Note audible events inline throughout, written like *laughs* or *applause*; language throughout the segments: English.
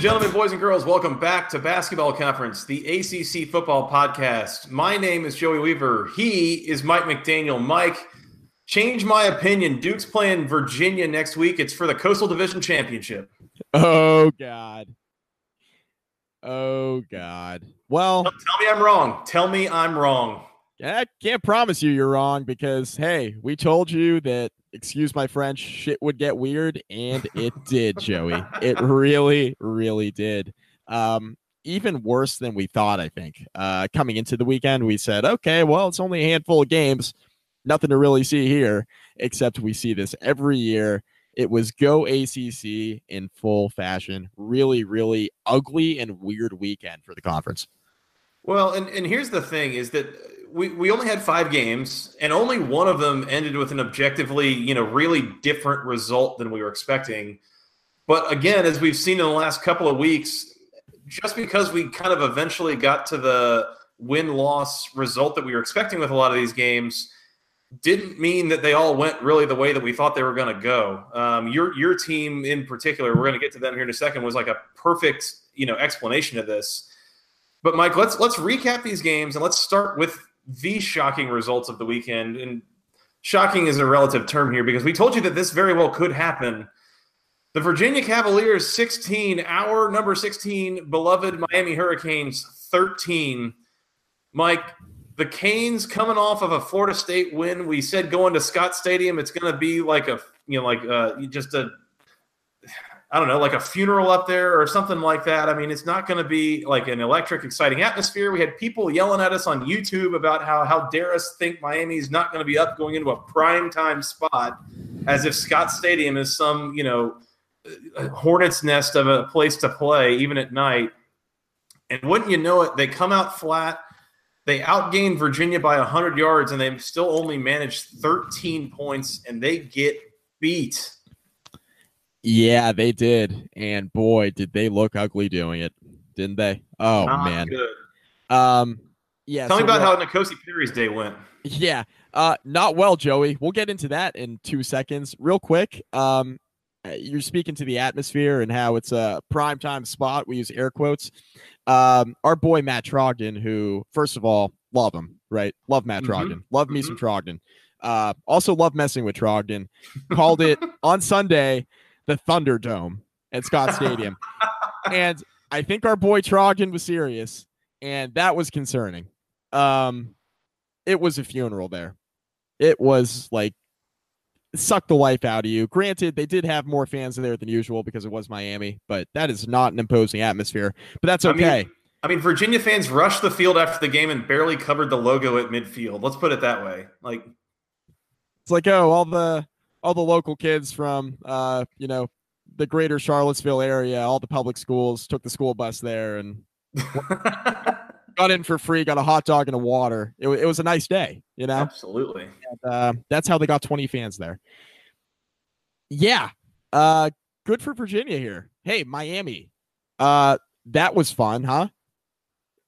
And gentlemen, boys and girls, welcome back to Basketball Conference, the ACC football podcast. My name is Joey Weaver. He is Mike McDaniel. Mike, change my opinion. Duke's playing Virginia next week. It's for the Coastal Division Championship. Oh, God. Oh, God. Well, tell me I'm wrong. Tell me I'm wrong. I can't promise you you're wrong because, hey, we told you that excuse my French, shit would get weird, and it did, Joey. It really, really did. Um, even worse than we thought, I think. Uh, coming into the weekend, we said, okay, well, it's only a handful of games. Nothing to really see here, except we see this every year. It was go ACC in full fashion. Really, really ugly and weird weekend for the conference. Well, and, and here's the thing is that we, we only had five games, and only one of them ended with an objectively, you know, really different result than we were expecting. But again, as we've seen in the last couple of weeks, just because we kind of eventually got to the win loss result that we were expecting with a lot of these games didn't mean that they all went really the way that we thought they were going to go. Um, your your team in particular, we're going to get to them here in a second, was like a perfect you know explanation of this. But Mike, let's let's recap these games and let's start with the shocking results of the weekend. And shocking is a relative term here because we told you that this very well could happen. The Virginia Cavaliers 16, our number 16, beloved Miami Hurricanes 13. Mike, the Canes coming off of a Florida State win. We said going to Scott Stadium, it's going to be like a, you know, like uh, just a I don't know, like a funeral up there or something like that. I mean, it's not going to be like an electric, exciting atmosphere. We had people yelling at us on YouTube about how how dare us think Miami's not going to be up going into a prime time spot, as if Scott Stadium is some you know uh, uh, hornet's nest of a place to play even at night. And wouldn't you know it, they come out flat. They outgained Virginia by 100 yards, and they still only managed 13 points, and they get beat. Yeah, they did. And boy, did they look ugly doing it, didn't they? Oh Not man. Good. Um yeah. Tell so me about how N'Kosi Perry's day went. Yeah. Uh not well, Joey. We'll get into that in two seconds. Real quick. Um uh, you're speaking to the atmosphere and how it's a prime time spot. We use air quotes. Um, our boy Matt Trogdon, who first of all, love him, right? Love Matt Mhm. Trogdon. Love me Mhm. some Trogdon. Uh, also love messing with Trogdon. Called it *laughs* on Sunday the Thunderdome at Scott Stadium. and I think our boy Trogdon was serious, and that was concerning. Um, it was a funeral there. It was like suck the life out of you. Granted, they did have more fans in there than usual because it was Miami, but that is not an imposing atmosphere. But that's I mean, okay. I mean, Virginia fans rushed the field after the game and barely covered the logo at midfield. Let's put it that way. Like, it's like, oh, all the all the local kids from uh, you know, the greater Charlottesville area, all the public schools took the school bus there and *laughs* got in for free, got a hot dog and a water. It, it was a nice day, you know. absolutely. And, uh, that's how they got 20 fans there. Yeah. Uh, good for Virginia here. Hey, Miami. Uh, that was fun, huh?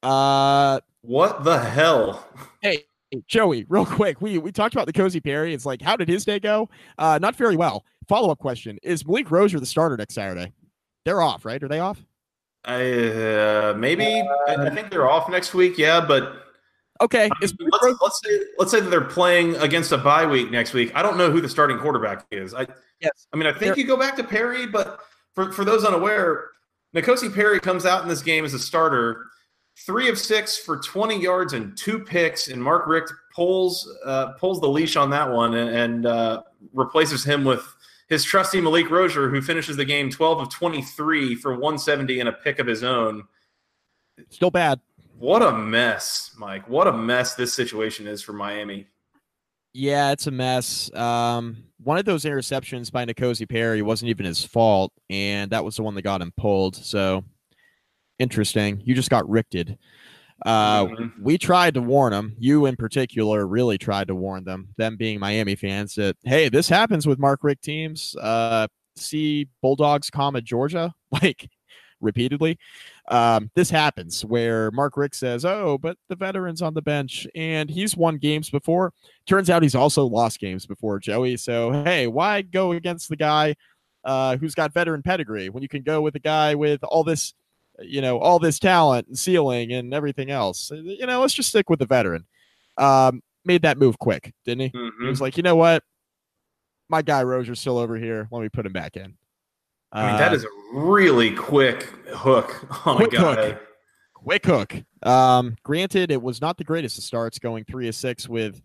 Uh, What the hell? hey, Joey, *laughs* real quick. We we talked about the Cozy Perry. It's like, how did his day go? Uh, not very well. Follow up question: Is Malik Rosier the starter next Saturday? They're off, right? Are they off? I uh, maybe I, I think they're off next week. Yeah, but Okay. I mean, let's, Rosier- let's say let's say that they're playing against a bye week next week. I don't know who the starting quarterback is. I yes. I mean, I think They're- you go back to Perry, but for, for those unaware, N'Kosi Perry comes out in this game as a starter, three of six for 20 yards and two picks, and Mark Richt pulls uh, pulls the leash on that one and, and uh, replaces him with his trusty Malik Rosier, who finishes the game 12 of 23 for 170 and a pick of his own. Still bad. What a mess, Mike. What a mess this situation is for Miami. Yeah, it's a mess. Um, one of those interceptions by N'Kosi Perry wasn't even his fault, and that was the one that got him pulled. So interesting. You just got ricked. Uh, Mhm. we tried to warn them. You, in particular, really tried to warn them. Them being Miami fans, that hey, this happens with Mark Richt teams. Uh, see Bulldogs, comma Georgia, *laughs* like repeatedly. Um, this happens where Mark Richt says, "Oh, but the veterans on the bench, and he's won games before." Turns out he's also lost games before Joey. So hey, why go against the guy uh, who's got veteran pedigree when you can go with a guy with all this, you know, all this talent and ceiling and everything else. You know, let's just stick with the veteran. Um, made that move quick, didn't he? Mm-hmm. He was like, you know what, my guy Rosier's still over here. Let me put him back in. I mean, that uh, a really quick hook *laughs* on quick a guy. Hook. Quick hook. Um, granted, it was not the greatest of starts, going three of six with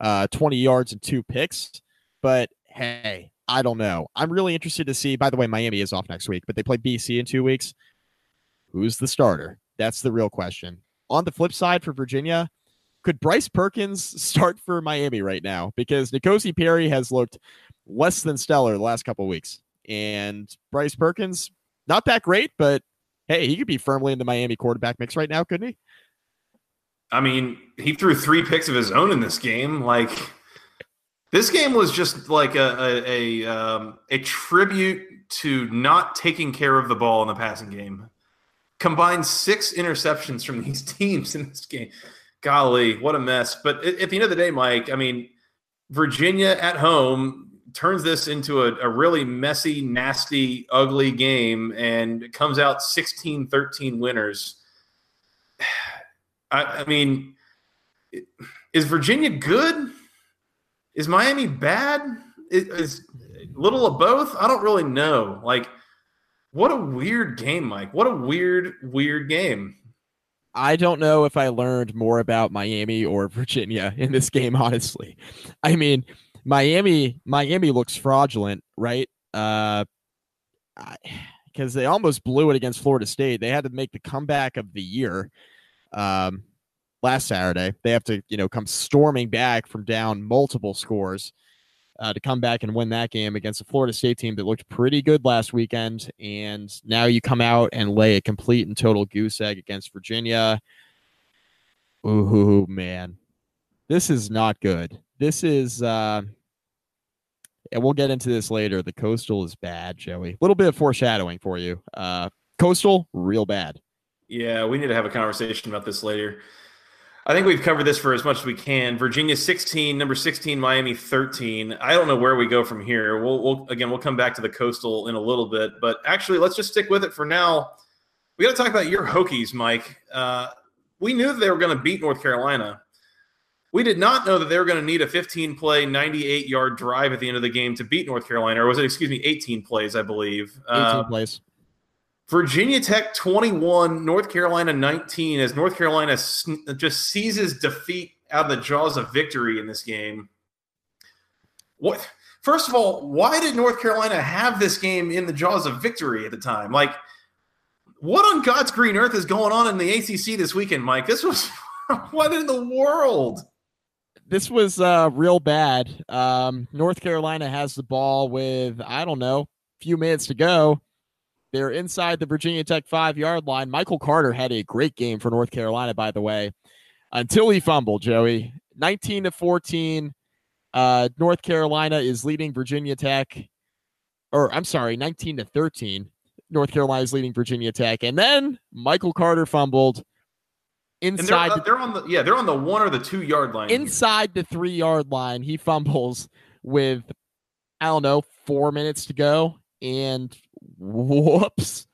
uh, 20 yards and two picks. But hey, I don't know. I'm really interested to see. By the way, Miami is off next week, but they play BC in two weeks. Who's the starter? That's the real question. On the flip side for Virginia, could Bryce Perkins start for Miami right now? Because N'Kosi Perry has looked less than stellar the last couple weeks. And Bryce Perkins, not that great, but hey, he could be firmly in the Miami quarterback mix right now, couldn't he? I mean, he threw three picks of his own in this game. Like, this game was just like a a a, um, a tribute to not taking care of the ball in the passing game. Combined six interceptions from these *laughs* teams in this game. Golly, what a mess! But at the end of the day, Mike, I mean, Virginia at home turns this into a, a really messy, nasty, ugly game and comes out 16-13 winners. *sighs* I, I mean, is Virginia good? Is Miami bad? Is, is little of both? I don't really know. Like, what a weird game, Mike. What a weird, weird game. I don't know if I learned more about Miami or *laughs* Virginia in this game, honestly. I mean, Miami, Miami looks fraudulent, right? Uh, because they almost blew it against Florida State. They had to make the comeback of the year. Um, last Saturday. They have to, you know, come storming back from down multiple scores uh, to come back and win that game against a Florida State team that looked pretty good last weekend. And now you come out and lay a complete and total goose egg against Virginia. Ooh, man. This is not good. This is, uh, and we'll get into this later. The coastal is bad, Joey. A little bit of foreshadowing for you. Uh, coastal, real bad. Yeah, we need to have a conversation about this later. I think we've covered this for as much as we can. Virginia 16, number 16, Miami 13. I don't know where we go from here. We'll, we'll again, we'll come back to the coastal in a little bit, but actually, let's just stick with it for now. We got to talk about your Hokies, Mike. Uh, we knew that they were going to beat North Carolina. We did not know that they were going to need a 15 play, 98 yard drive at the end of the game to beat North Carolina, or was it, excuse me, 18 plays, I believe. 18 uh, plays. Virginia Tech 21, North Carolina 19, as North Carolina just seizes defeat out of the jaws of victory in this game. What? First of all, why did North Carolina have this game in the jaws of victory at the time? Like, what on God's green earth is going on in the ACC this weekend, Mike? This was *laughs* what in the world? This was uh, real bad. Um, North Carolina has the ball with I don't know, a few minutes to go they're inside the Virginia Tech five yard line. Michael Carter had a great game for North Carolina, by the way, until he fumbled, Joey. 19 to 14. Uh, North Carolina is leading Virginia Tech, or I'm sorry, 19 to 13. North Carolina is leading Virginia Tech. And then Michael Carter fumbled inside. They're, uh, they're, on the yeah, they're on the one or the two yard line. Inside here. the three yard line, he fumbles with I don't know four minutes to go, and Whoops.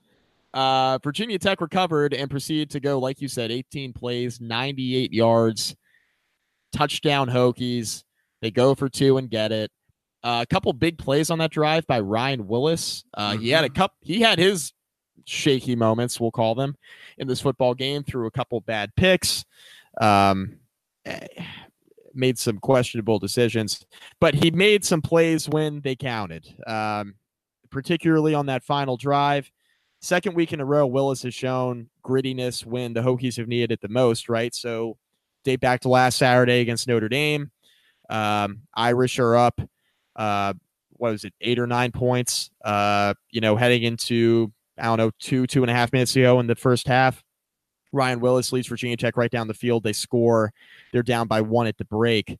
Uh, Virginia Tech recovered and proceeded to go, like you said, 18 plays, 98 yards, touchdown Hokies. They go for two and get it. Uh, a couple big plays on that drive by Ryan Willis. Uh, mm-hmm. He had a mm-hmm. cup. He had his shaky moments, we'll call them, in this football game through a couple bad picks. Um, eh, made some questionable decisions, but he made some plays when they counted. Um, particularly on that final drive. Second week in a row, Willis has shown grittiness when the Hokies have needed it the most, right? So, date back to last Saturday against Notre Dame. Um, Irish are up, uh, what was it, eight or nine points, uh, you know, heading into, I don't know, two, two and a half minutes ago in the first half. Ryan Willis leads Virginia Tech right down the field. They score. They're down by one at the break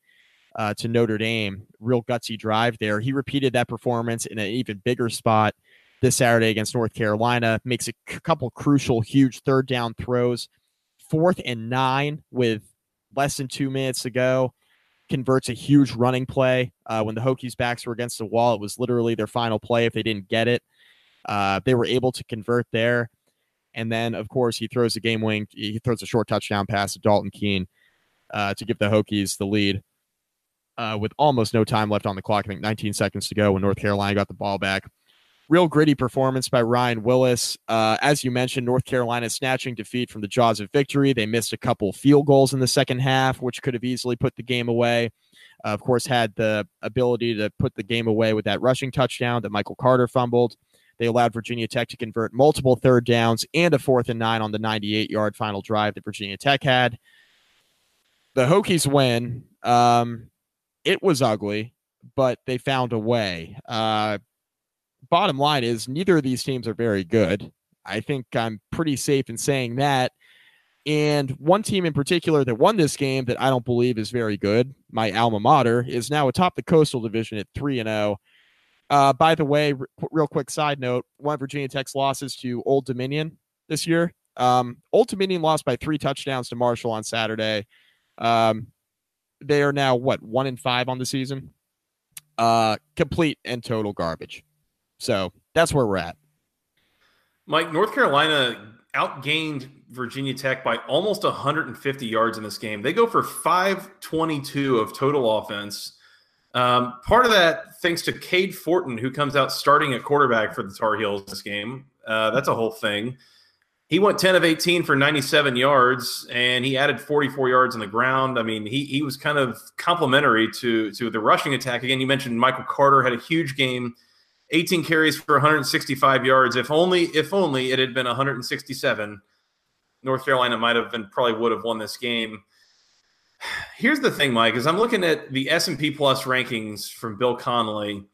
uh, to Notre Dame. Real gutsy drive there. He repeated that performance in an even bigger spot this Saturday against North Carolina. Makes a c- couple crucial, huge third down throws. Fourth and nine with less than two minutes to go. converts a huge running play uh, when the Hokies' backs were against the wall. It was literally their final play if they didn't get it. Uh, they were able to convert there. And then, of course, he throws a game wing. He throws a short touchdown pass to Dalton Keene uh, to give the Hokies the lead uh, with almost no time left on the clock. I think 19 seconds to go when North Carolina got the ball back. Real gritty performance by Ryan Willis. Uh, as you mentioned, North Carolina snatching defeat from the jaws of victory. They missed a couple field goals in the second half, which could have easily put the game away. Uh, of course, had the ability to put the game away with that rushing touchdown that Michael Carter fumbled. They allowed Virginia Tech to convert multiple third downs and a fourth and nine on the 98 yard final drive that Virginia Tech had. The Hokies win. Um, it was ugly, but they found a way. Uh, bottom line is neither of these teams are very good. I think I'm pretty safe in saying that. And one team in particular that won this game that I don't believe is very good, my alma mater, is now atop the Coastal Division at 3 and 0. Uh, by the way, r- real quick side note one of Virginia Tech's losses to Old Dominion this year. Um, Old Dominion lost by three touchdowns to Marshall on Saturday. Um, they are now, what, one in five on the season? Uh, complete and total garbage. So that's where we're at. Mike, North Carolina outgained Virginia Tech by almost 150 yards in this game. They go for 522 of total offense. Um, part of that, thanks to Cade Fortin, who comes out starting at quarterback for the Tar Heels this game. Uh, that's a whole thing. He went 10 of 18 for 97 yards, and he added 44 yards on the ground. I mean, he he was kind of complementary to to the rushing attack. Again, you mentioned Michael Carter had a huge game 18 carries for 165 yards. If only, if only it had been 167, North Carolina might have been probably would have won this game. *sighs* Here's the thing, Mike, is I'm looking at the S&P Plus rankings from Bill Connelly.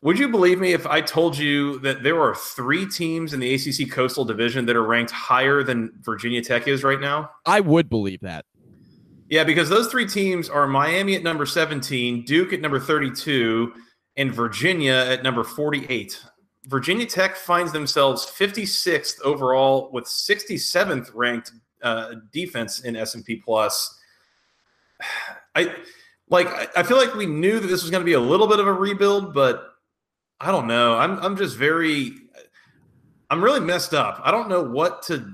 Would you believe me if I told you that there are three teams in the ACC Coastal Division that are ranked higher than Virginia Tech is right now? I would believe that. Yeah, because those three teams are Miami at number 17, Duke at number 32, and Virginia at number 48. Virginia Tech finds themselves 56th overall with 67th ranked uh, defense in S&P Plus. *sighs* I like I feel like we knew that this was going to be a little bit of a rebuild, but I don't know. I'm I'm just very I'm really messed up. I don't know what to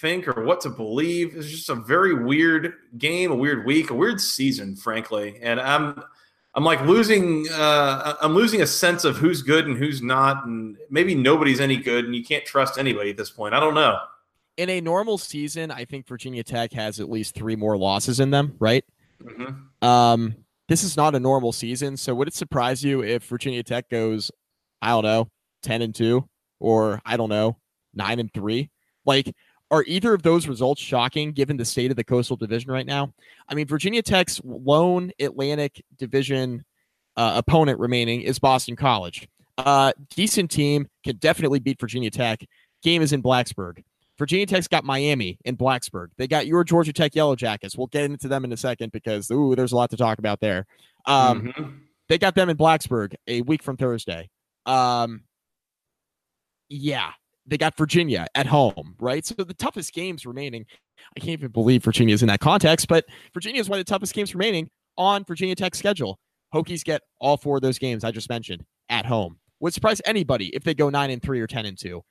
think or what to believe. It's just a very weird game, a weird week, a weird season, frankly. And I'm I'm like losing uh, I'm losing a sense of who's good and who's not, and maybe nobody's any good, and you can't trust anybody at this point. I don't know. In a normal season, I think Virginia Tech has at least three more losses in them, right? Mm-hmm. Um, this is not a normal season, so would it surprise you if Virginia Tech goes, I don't know, ten and two, or I don't know, nine and three? Like, are either of those results shocking given the state of the Coastal Division right now? I mean, Virginia Tech's lone Atlantic Division uh, opponent remaining is Boston College. Uh, decent team can definitely beat Virginia Tech. Game is in Blacksburg. Virginia Tech's got Miami in Blacksburg. They got your Georgia Tech Yellow Jackets. We'll get into them in a second because ooh, there's a lot to talk about there. Um, mm-hmm. They got them in Blacksburg a week from Thursday. Um, yeah, they got Virginia at home, right? So the toughest games remaining. I can't even believe Virginia is in that context, but Virginia is one of the toughest games remaining on Virginia Tech's schedule. Hokies get all four of those games I just mentioned at home. Would surprise anybody if they go nine and three or ten and two.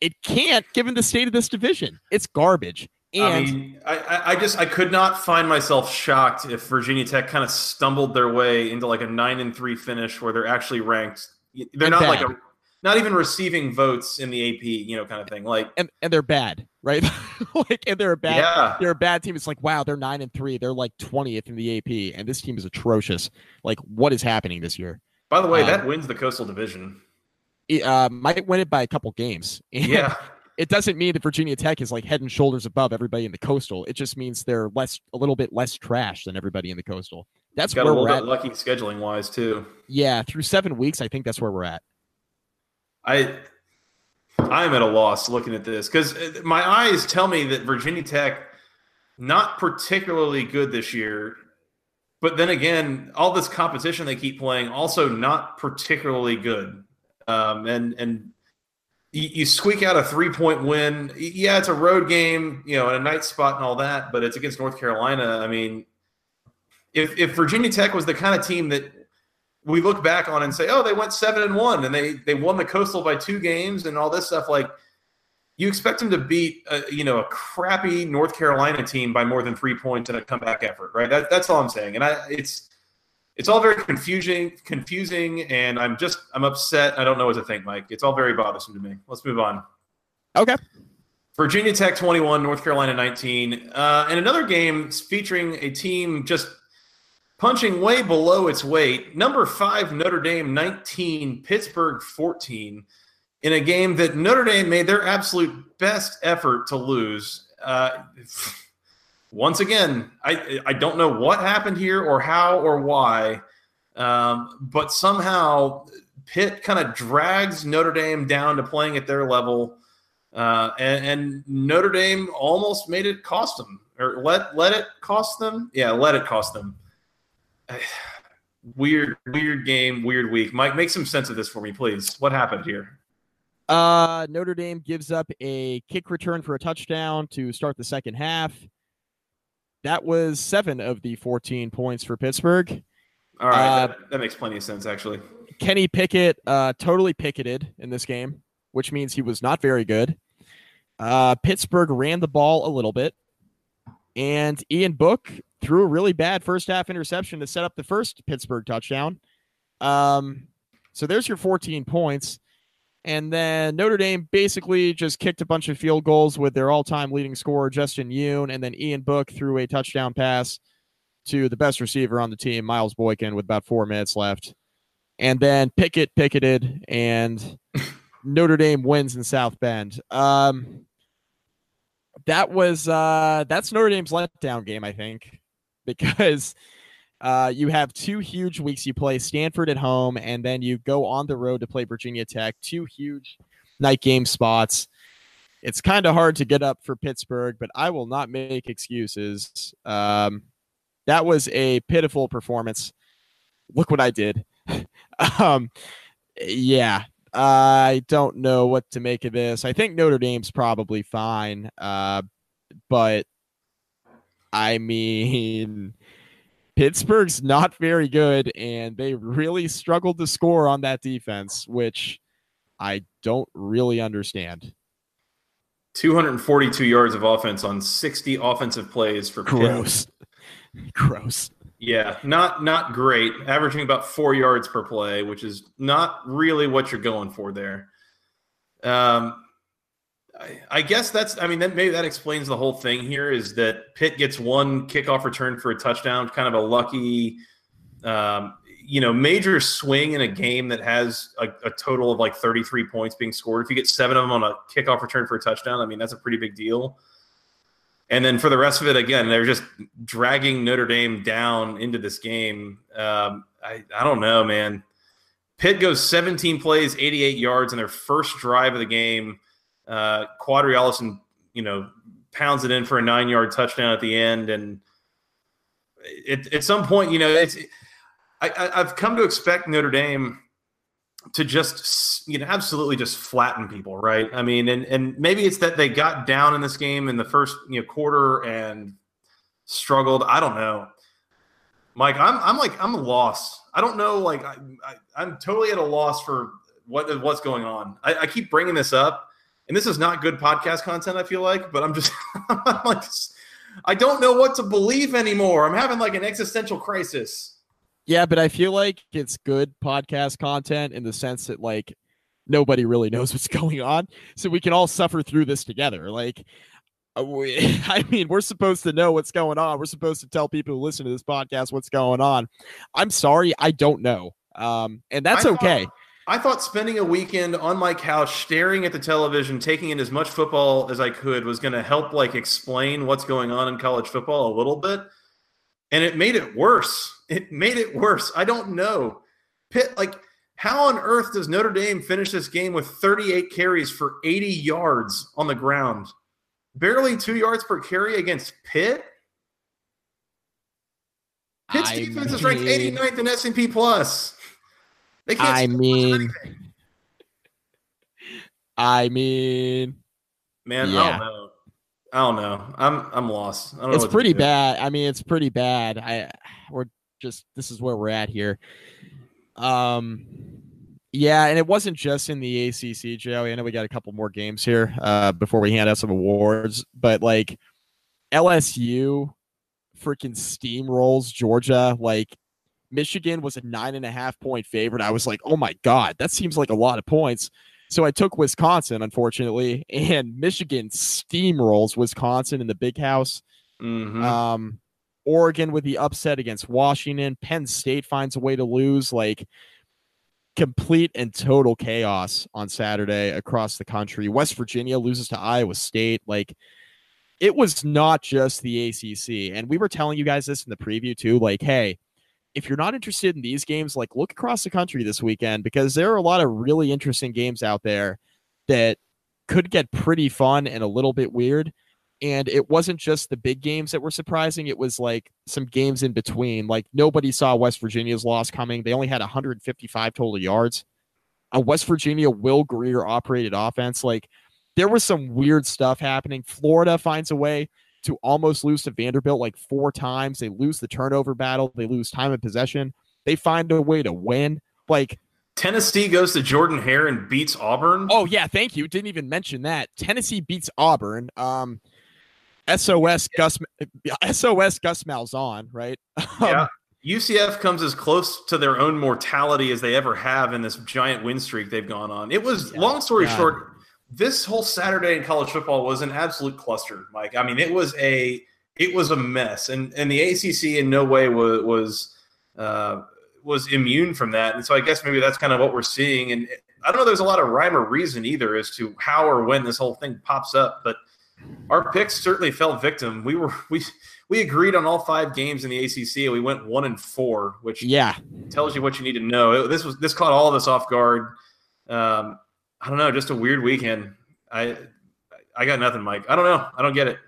It can't, given the state of this division. It's garbage. And I mean, I, I just I could not find myself shocked if Virginia Tech kind of stumbled their way into like a nine and three finish where they're actually ranked. They're not bad. like a not even receiving votes in the AP, you know, kind of thing. Like, and and they're bad, right? *laughs* like, and they're a bad, yeah, they're a bad team. It's like, wow, they're nine and three. They're like twentieth in the AP, and this team is atrocious. Like, what is happening this year? by the way, Uh, that wins the Coastal Division. Uh, might win it by a couple games. *laughs* And Yeah, it doesn't mean that Virginia Tech is like head and shoulders above everybody in the coastal. It just means they're less, a little bit less trash than everybody in the coastal. That's got a little we're bit at. lucky scheduling wise too. Yeah, through seven weeks, I think that's where we're at. I I'm at a loss looking at this because my eyes tell me that Virginia Tech not particularly good this year, but then again, all this competition they keep playing also not particularly good. Um, and and you, squeak out a three point win. Yeah, it's a road game, you know, in a night spot and all that, but it's against North Carolina. I mean, if if Virginia Tech was the kind of team that we look back on and say, oh, they went seven and one and they they won the Coastal by two games and all this stuff, like you expect them to beat a, you know a crappy North Carolina team by more than three points in a comeback effort, right? That, that's all I'm saying, and I it's it's all very confusing, confusing, and I'm just I'm upset. I don't know what to think, Mike. It's all very bothersome to me. Let's move on. Okay. Virginia Tech 21, North Carolina 19, uh, and another game featuring a team just punching way below its weight. Number five Notre Dame 19, Pittsburgh 14 in a game that Notre Dame made their absolute best effort to lose. Uh, once again, I I don't know what happened here or how or why, um, but somehow Pitt kind of drags Notre Dame down to playing at their level, uh, and, and, Notre Dame almost made it cost them or let let it cost them. Yeah, let it cost them. *sighs* Weird, weird game, weird week. Mike, make some sense of this for me, please. What happened here? Uh, Notre Dame gives up a kick return for a touchdown to start the second half. That was seven of the 14 points for Pittsburgh. All right, uh, that, that, makes plenty of sense, actually. Kenny Pickett uh, totally picketed in this game, which means he was not very good. Uh, Pittsburgh ran the ball a little bit, and Ian Book threw a really bad first half interception to set up the first Pittsburgh touchdown. Um, so there's your 14 points. And then Notre Dame basically just kicked a bunch of field goals with their all time leading scorer, Justin Yoon. And then Ian Book threw a touchdown pass to the best receiver on the team, Miles Boykin, with about four minutes left. And then Pickett picketed, and *laughs* Notre Dame wins in South Bend. Um, that was uh, that's Notre Dame's letdown game, I think, *laughs* because uh, you have two huge weeks. You play Stanford at home, and then you go on the road to play Virginia Tech. Two huge night game spots. It's kind of hard to get up for Pittsburgh, but I will not make excuses. Um, that was a pitiful performance. Look what I did. *laughs* um, yeah, I don't know what to make of this. I think Notre Dame's probably fine, uh, but I mean, Pittsburgh's not very good, and they really struggled to score on that defense, which I don't really understand. 242 yards of offense on 60 offensive plays for gross. *laughs* gross. Yeah, not not great. Averaging about four yards per play, which is not really what you're going for there. Um, I, guess that's. I mean, maybe that explains the whole thing here. Is that Pitt gets one kickoff return for a touchdown, kind of a lucky, um, you know, major swing in a game that has a, a, total of like 33 points being scored. If you get seven of them on a kickoff return for a touchdown, I mean, that's a pretty big deal. And then for the rest of it, again, they're just dragging Notre Dame down into this game. Um, I, I don't know, man. Pitt goes 17 plays, 88 yards in their first drive of the game uh, Ollison, you know, pounds it in for a nine yard touchdown at the end. And it, at some point, you know, it's, I, I've come to expect Notre Dame to just you know absolutely just flatten people right? I mean and and maybe it's that they got down in this game in the first you know quarter and struggled. I don't know. Mike i'm i'm like i'm lost. I don't know like i, I am totally at a loss for what what's going on. I, I keep bringing this up and this is not good podcast content. I feel like, but I'm just *laughs* I'm like I don't know what to believe anymore. I'm having like an existential crisis. Yeah, but I feel like it's good podcast content in the sense that like nobody really knows what's *laughs* going on, so we can all suffer through this together. Like, uh, we, *laughs* I mean, we're supposed to know what's going on. We're supposed to tell people who listen to this podcast what's going on. I'm sorry, I don't know, um, and that's okay. I thought spending a weekend on my couch staring at the television, taking in as much football as I could was going to help like explain what's going on in college football a little bit. And it made it worse. It made it worse. I don't know. Pitt like how on earth does Notre Dame finish this game with 38 carries for 80 yards on the ground? Barely 2 yards per carry against Pitt? Pitt's I defense mean... is ranked 89th in S&P plus. They can't I mean, I mean, man, yeah. I don't know. I don't know. I'm I'm lost. it's pretty bad. I mean, it's pretty bad. I we're just this is where we're at here. Um, yeah, and it wasn't just in the ACC, Joey. I know we got a couple more games here uh, before we hand out some awards, but like LSU freaking steamrolls Georgia. Like Michigan was a nine and a half point favorite. I was like, oh my God, that seems like a lot of points. So I took Wisconsin, unfortunately, *laughs* and Michigan steamrolls Wisconsin in the big house. Mm-hmm. Um, Oregon with the upset against Washington. Penn State finds a way to lose. Like complete and total chaos on Saturday across the country. West Virginia loses to Iowa State. Like it was not just the ACC. And we were telling you guys this in the preview too. Like, hey, if you're not interested in these games, like look across the country this weekend because there are a lot of really interesting games out there that could get pretty fun and a little bit weird. And it wasn't just the big games that were surprising. It was like some games in between. Like nobody saw West Virginia's loss coming. They only had 155 total yards. A West Virginia Will Grier operated offense. Like there was some weird stuff happening. Florida finds a way to almost lose to Vanderbilt like four times. They lose the turnover battle. They lose time of possession. They find a way to win. Like Tennessee goes to Jordan Hare and beats Auburn. Oh yeah, thank you. Didn't even mention that. Tennessee beats Auburn. Um, SOS Gus *laughs* SOS Gus Malzahn, right? *laughs* yeah. UCF comes as close to their own mortality as they ever have in this giant win streak they've gone on. It was yeah, long story yeah. short, this whole Saturday in college football was an absolute cluster, Mike. I mean, it was a it was a mess, and and the ACC in no way was was uh, was immune from that. And so I guess maybe that's kind of what we're seeing. And I don't know. There's a lot of rhyme or reason either as to how or when this whole thing pops up, but our picks certainly fell victim. We were *laughs* we we agreed on all five games in the ACC, and we went one and four, which yeah tells you what you need to know. This was this caught all of us off guard. Um, I don't know, just a weird weekend. I I got nothing, Mike. I don't know. I don't get it.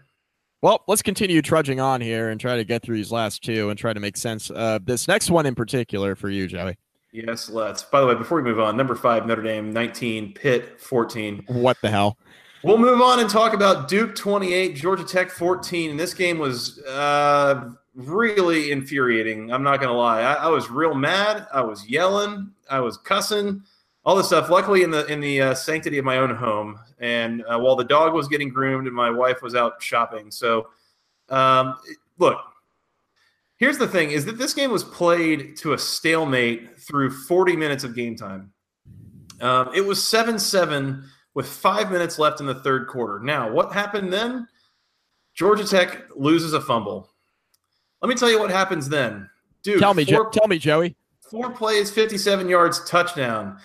Well, let's continue trudging on here and try to get through these last two and try to make sense. Uh, this next one in particular for you, Joey. Yes, let's. By the way, before we move on, number five, Notre Dame, 19, Pitt, 14. What the hell? We'll move on and talk about Duke 28, Georgia Tech 14. And this game was uh, really infuriating. I'm not going to lie. I, I, was real mad. I was yelling. I was cussing, all this stuff. Luckily, in the in the uh, sanctity of my own home, and uh, while the dog was getting groomed and my wife was out shopping. So, um, look, here's the thing: is that this game was played to a stalemate through 40 minutes of game time. Um, it was seven seven with five minutes left in the third quarter. Now, what happened then? Georgia Tech loses a fumble. Let me tell you what happens then. Dude, tell me, four, jo- tell me, Joey. Four plays, 57 yards, touchdown.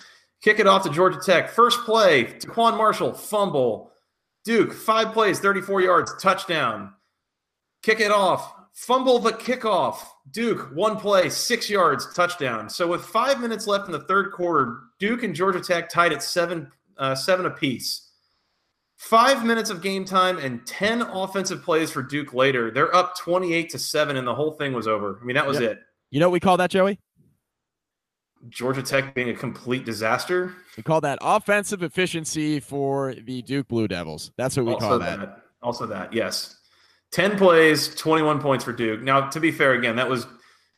Kick it off to Georgia Tech. First play, Quan Marshall, fumble. Duke, five plays, 34 yards, touchdown. Kick it off. Fumble the kickoff. Duke, one play, six yards, touchdown. So with five minutes left in the third quarter, Duke and Georgia Tech tied at seven uh, seven apiece. Five minutes of game time and 10 offensive plays for Duke later. They're up 28 to 7, and the whole thing was over. I mean, that was yep. it. You know what we call that, Joey? Georgia Tech being a complete disaster. We call that offensive efficiency for the Duke Blue Devils. That's what we also call that. that. Also, that, yes. 10 plays, 21 points for Duke. Now, to be fair, again, that was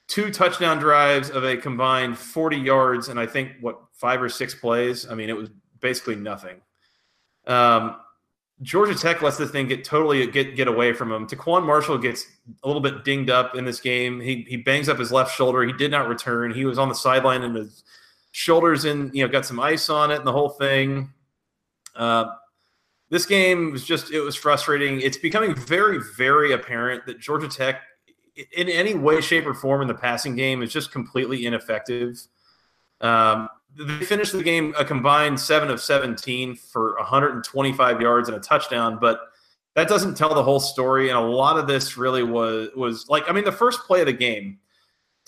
two touchdown drives of a combined 40 yards and I think, what, five or six plays? I mean, it was basically nothing. Um, Georgia Tech lets the thing get totally get get away from him. TaQuon Marshall gets a little bit dinged up in this game. He he bangs up his left shoulder. He did not return. He was on the sideline and his shoulders and you know got some ice on it and the whole thing. Uh, this game was just it was frustrating. It's becoming very very apparent that Georgia Tech, in any way, shape, or form in the passing game, is just completely ineffective. Um, they finished the game a combined seven of 17 for 125 yards and a touchdown, but that doesn't tell the whole story. And a lot of this really was was like, I mean, the first play of the game,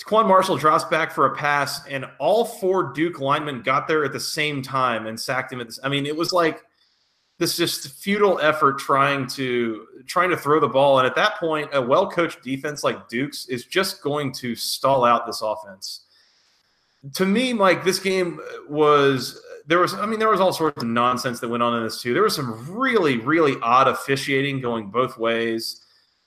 Quan Marshall drops back for a pass, and all four Duke linemen got there at the same time and sacked him. At this, I mean, it was like this just futile effort trying to trying to throw the ball. And at that point, a well coached defense like Duke's is just going to stall out this offense to me, Mike, this game was there was, I mean, there was all sorts of nonsense that went on in this too. There was some really, really odd officiating going both ways.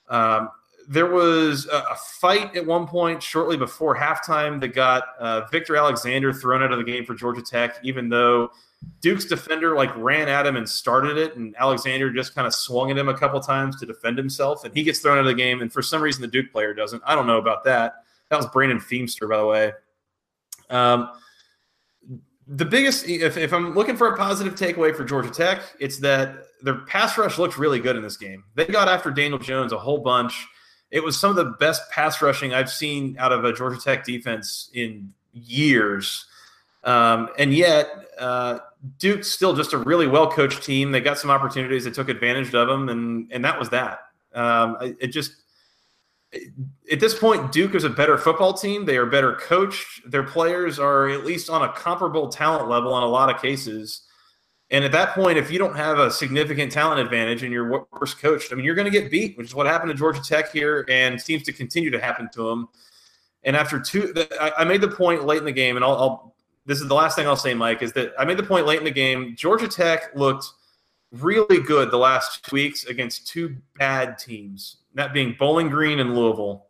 Um, there was a, a, fight at one point shortly before halftime that got uh, Victor Alexander thrown out of the game for Georgia Tech, even though Duke's defender like ran at him and started it, and Alexander just kind of swung at him a couple times to defend himself, and he gets thrown out of the game. And for some reason, the Duke player doesn't. I don't know about that. That was Brandon Feemster, by the way. Um, the biggest, if, if I'm looking for a positive takeaway for Georgia Tech, it's that their pass rush looked really good in this game. They got after Daniel Jones a whole bunch. It was some of the best pass rushing I've seen out of a Georgia Tech defense in years. Um, and yet, uh, Duke's still just a really well coached team. They got some opportunities. They took advantage of them, and and that was that. Um, it just at this point, Duke is a better football team. They are better coached. Their players are at least on a comparable talent level in a lot of cases. And at that point, if you don't have a significant talent advantage and you're worse coached, I mean, you're going to get beat, which is what happened to Georgia Tech here and seems to continue to happen to them. And after two, I made the point late in the game, and I'll, I'll this is the last thing I'll say, Mike, is that I made the point late in the game. Georgia Tech looked really good the last two weeks against two bad teams, that being Bowling Green and Louisville.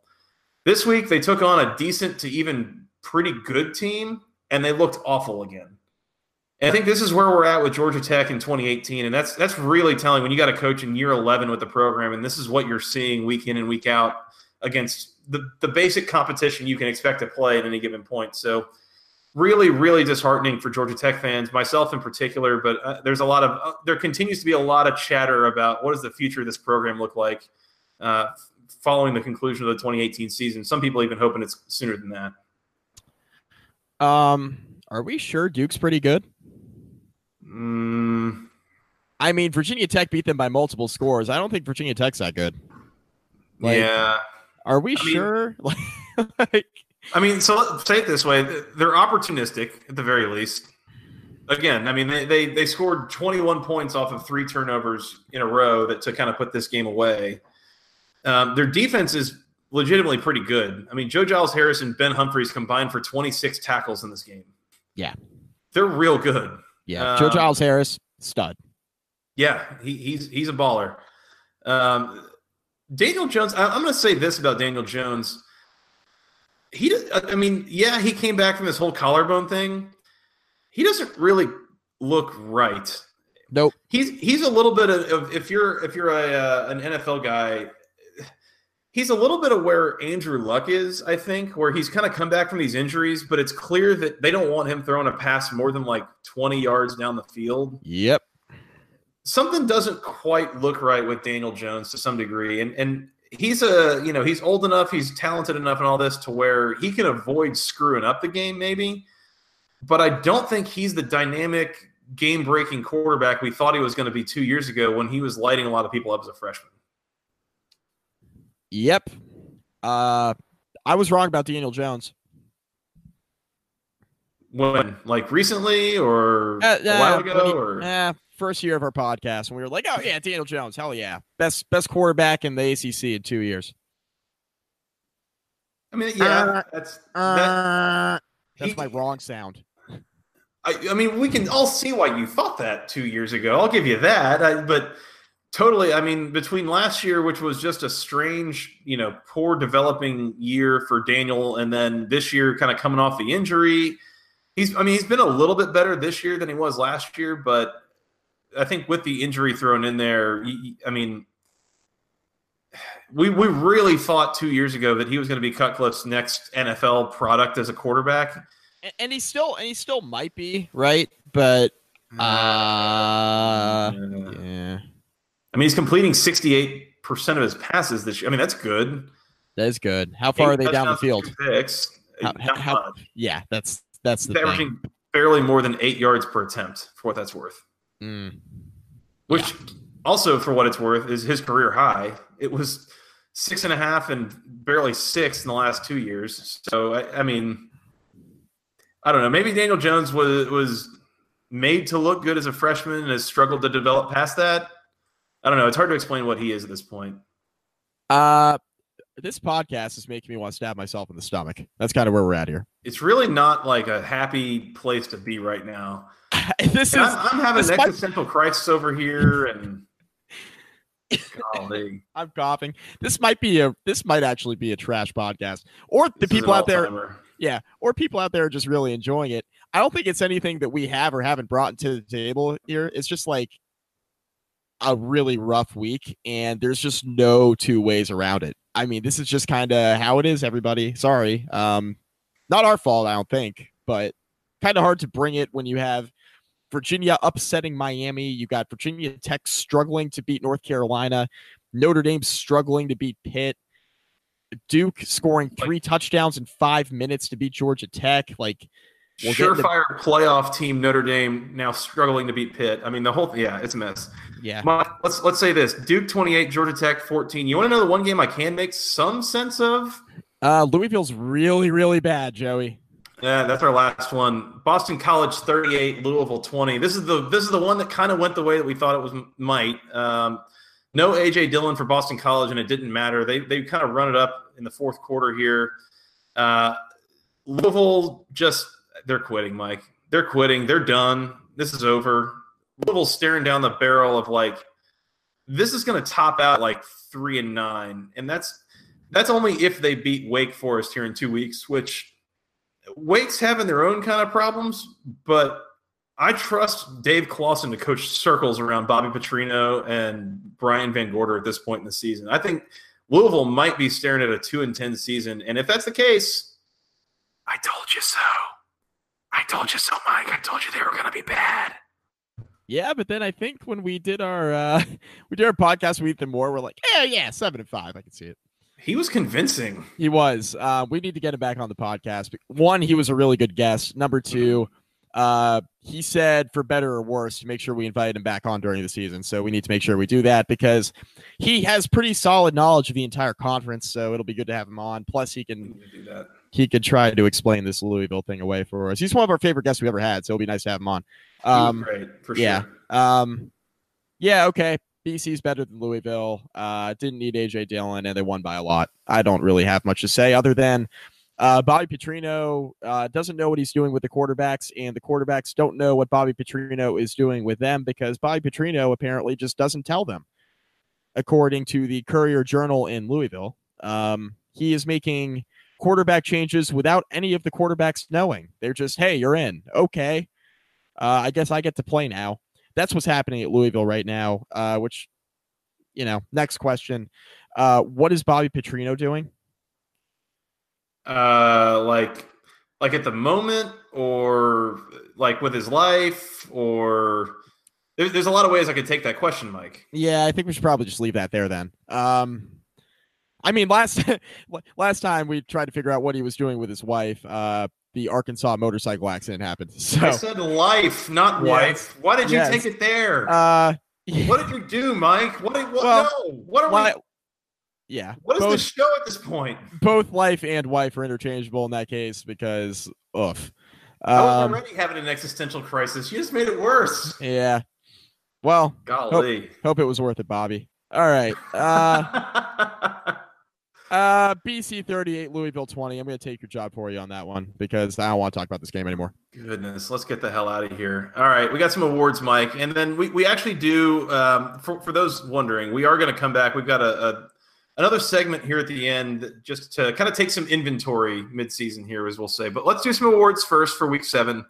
This week they took on a decent to even pretty good team, and they looked awful again. And I think this is where we're at with Georgia Tech in 2018, and that's that's really telling when you got a coach in year 11 with the program, and this is what you're seeing week in and week out against the the basic competition you can expect to play at any given point. So really, really disheartening for Georgia Tech fans, myself in particular. But uh, there's a lot of uh, there continues to be a lot of chatter about what does the future of this program look like uh, following the conclusion of the 2018 season. Some people even hoping it's sooner than that. Um, are we sure Duke's pretty good? Mm. I mean, Virginia Tech beat them by multiple scores. I don't think Virginia Tech's that good. Like, yeah. Are we I sure? Mean, *laughs* like, I mean, so let's say it this way: they're opportunistic at the very least. Again, I mean, they, they they scored 21 points off of three turnovers in a row that to kind of put this game away. Um, their defense is legitimately pretty good. I mean, Joe Giles Harris and Ben Humphreys combined for 26 tackles in this game. Yeah, they're real good. Yeah, um, Joe Giles Harris, stud. Yeah, he, he's he's a baller. Um, Daniel Jones. I, I'm going to say this about Daniel Jones he I mean, yeah, he came back from this whole collarbone thing. He doesn't really look right. Nope. He's he's a little bit of if you're if you're a uh, an NFL guy, he's a little bit of where Andrew Luck is, I think, where he's kind of come back from these injuries, but it's clear that they don't want him throwing a pass more than like 20 yards down the field. Yep. Something doesn't quite look right with Daniel Jones to some degree. And and he's a you know he's old enough, he's talented enough, and all this to where he can avoid screwing up the game, maybe. But I don't think he's the dynamic, game-breaking quarterback we thought he was going to be two years ago when he was lighting a lot of people up as a freshman. Yep, uh, I was wrong about Daniel Jones. When, like recently, or uh, a while ago, he, or uh, first year of our podcast, and we were like, "Oh yeah, Daniel Jones, hell yeah, best best quarterback in the ACC in two years." I mean, yeah, uh, that's uh, that, that's he, my wrong sound. I, I, mean, we can all see why you thought that two years ago. I'll give you that, I, but totally. I mean, between last year, which was just a strange, you know, poor developing year for Daniel, and then this year, kind of coming off the injury. He's, I mean, he's been a little bit better this year than he was last year, but I think with the injury thrown in there, I mean, we we really thought two years ago that he was going to be Cutcliffe's next NFL product as a quarterback, and, and he still and he still might be right, but uh, yeah. I mean, he's completing sixty eight percent of his passes this year. I mean, that's good. That is good. How far Eight are they down the field? Picks. How, how, yeah, that's that's the averaging thing. barely more than eight yards per attempt for what that's worth. Mm. Which yeah. also, for what it's worth, is his career high. It was six and a half and barely six in the last two years. So I, I mean, I don't know. Maybe Daniel Jones was was made to look good as a freshman and has struggled to develop past that. I don't know. It's hard to explain what he is at this point. Uh this podcast is making me want to stab myself in the stomach. That's kind of where we're at here. It's really not like a happy place to be right now. *laughs* this is. I'm, I'm having an might- existential crisis over here, and *laughs* golly, I'm coughing. This might be a. This might actually be a trash podcast, or the this people out there. Yeah, or people out there are just really enjoying it. I don't think it's anything that we have or haven't brought to the table here. It's just like a really rough week, and there's just no two ways around it. I mean, this is just kind of how it is. Everybody, sorry, um, not our fault, I don't think, but kind of hard to bring it when you have Virginia upsetting Miami. You got Virginia Tech struggling to beat North Carolina, Notre Dame struggling to beat Pitt. Duke scoring three touchdowns in five minutes to beat Georgia Tech. Like, We'll Surefire playoff team Notre Dame now struggling to beat Pitt. I mean, the whole yeah, it's a mess. Yeah, My, let's let's say this: Duke twenty eight, Georgia Tech fourteen. You want to know the one game I can make some sense of? uh, Louisville's really, really bad, Joey. Yeah, that's our last one. Boston College 38, Louisville 20. This is the this is the one that kind of went the way that we thought it was might. Um, no AJ Dillon for Boston College, and it didn't matter. They they kind of run it up in the fourth quarter here. Uh, Louisville just they're quitting, Mike. They're quitting. They're done. This is over. Louisville's staring down the barrel of like this is going to top out like three and nine, and that's that's only if they beat Wake Forest here in two weeks, which Wake's having their own kind of problems, but I trust Dave Clawson to coach circles around Bobby Petrino and Brian VanGorder at this point in the season. I think Louisville might be staring at a two and ten season, and if that's the case, I told you so. I told you so, Mike. I told you they were going to be bad. Yeah, but then I think when we did our uh *laughs* we did our podcast with Ethan Moore, we're like, yeah, yeah, seven and five. I can see it. He was convincing. He was. Uh, we need to get him back on the podcast. One, he was a really good guest. Number two, uh, he said for better or worse to make sure we invite him back on during the season. So we need to make sure we do that because he has pretty solid knowledge of the entire conference. So it'll be good to have him on. Plus, he can Do that. He could try to explain this Louisville thing away for us. He's one of our favorite guests we ever had, so it'll be nice to have him on. Um, great for yeah. sure. um, yeah, okay. BC's better than Louisville. Uh, didn't need AJ Dillon, and they won by a lot. I don't really have much to say other than uh, Bobby Petrino uh, doesn't know what he's doing with the quarterbacks, and the quarterbacks don't know what Bobby Petrino is doing with them because Bobby Petrino apparently just doesn't tell them. According to the Courier Journal in Louisville, um, he is making quarterback changes without any of the quarterbacks knowing. They're just, hey, you're in. Okay. Uh, I guess I get to play now. That's what's happening at Louisville right now. Uh, which, you know, next question. Uh, what is Bobby Petrino doing? Uh, like, like at the moment, or like with his life, or there's, there's a lot of ways I could take that question, Mike. Yeah, I think we should probably just leave that there then. Um, I mean, last *laughs* last time we tried to figure out what he was doing with his wife, uh, the Arkansas motorcycle accident happened. *laughs* So, I said life, not Yes. wife. Why did you Yes. take it there? uh, what did you do, Mike? What? What? Well, no. What are li- we? yeah, What is both, the show at this point? both life and wife are interchangeable in that case because, oof. I was Um, already having an existential crisis. You just made it worse. yeah. Well, Golly. hope it was worth it, Bobby. All right. Uh, *laughs* Uh, BC 38, Louisville 20. I'm going to take your job for you on that one because I don't want to talk about this game anymore. Goodness, let's get the hell out of here. All right, we got some awards, Mike, and then we, we actually do. Um, for for those wondering, we are going to come back. We've got a, a another segment here at the end just to kind of take some inventory midseason here, as we'll say. But let's do some awards first for Week Seven.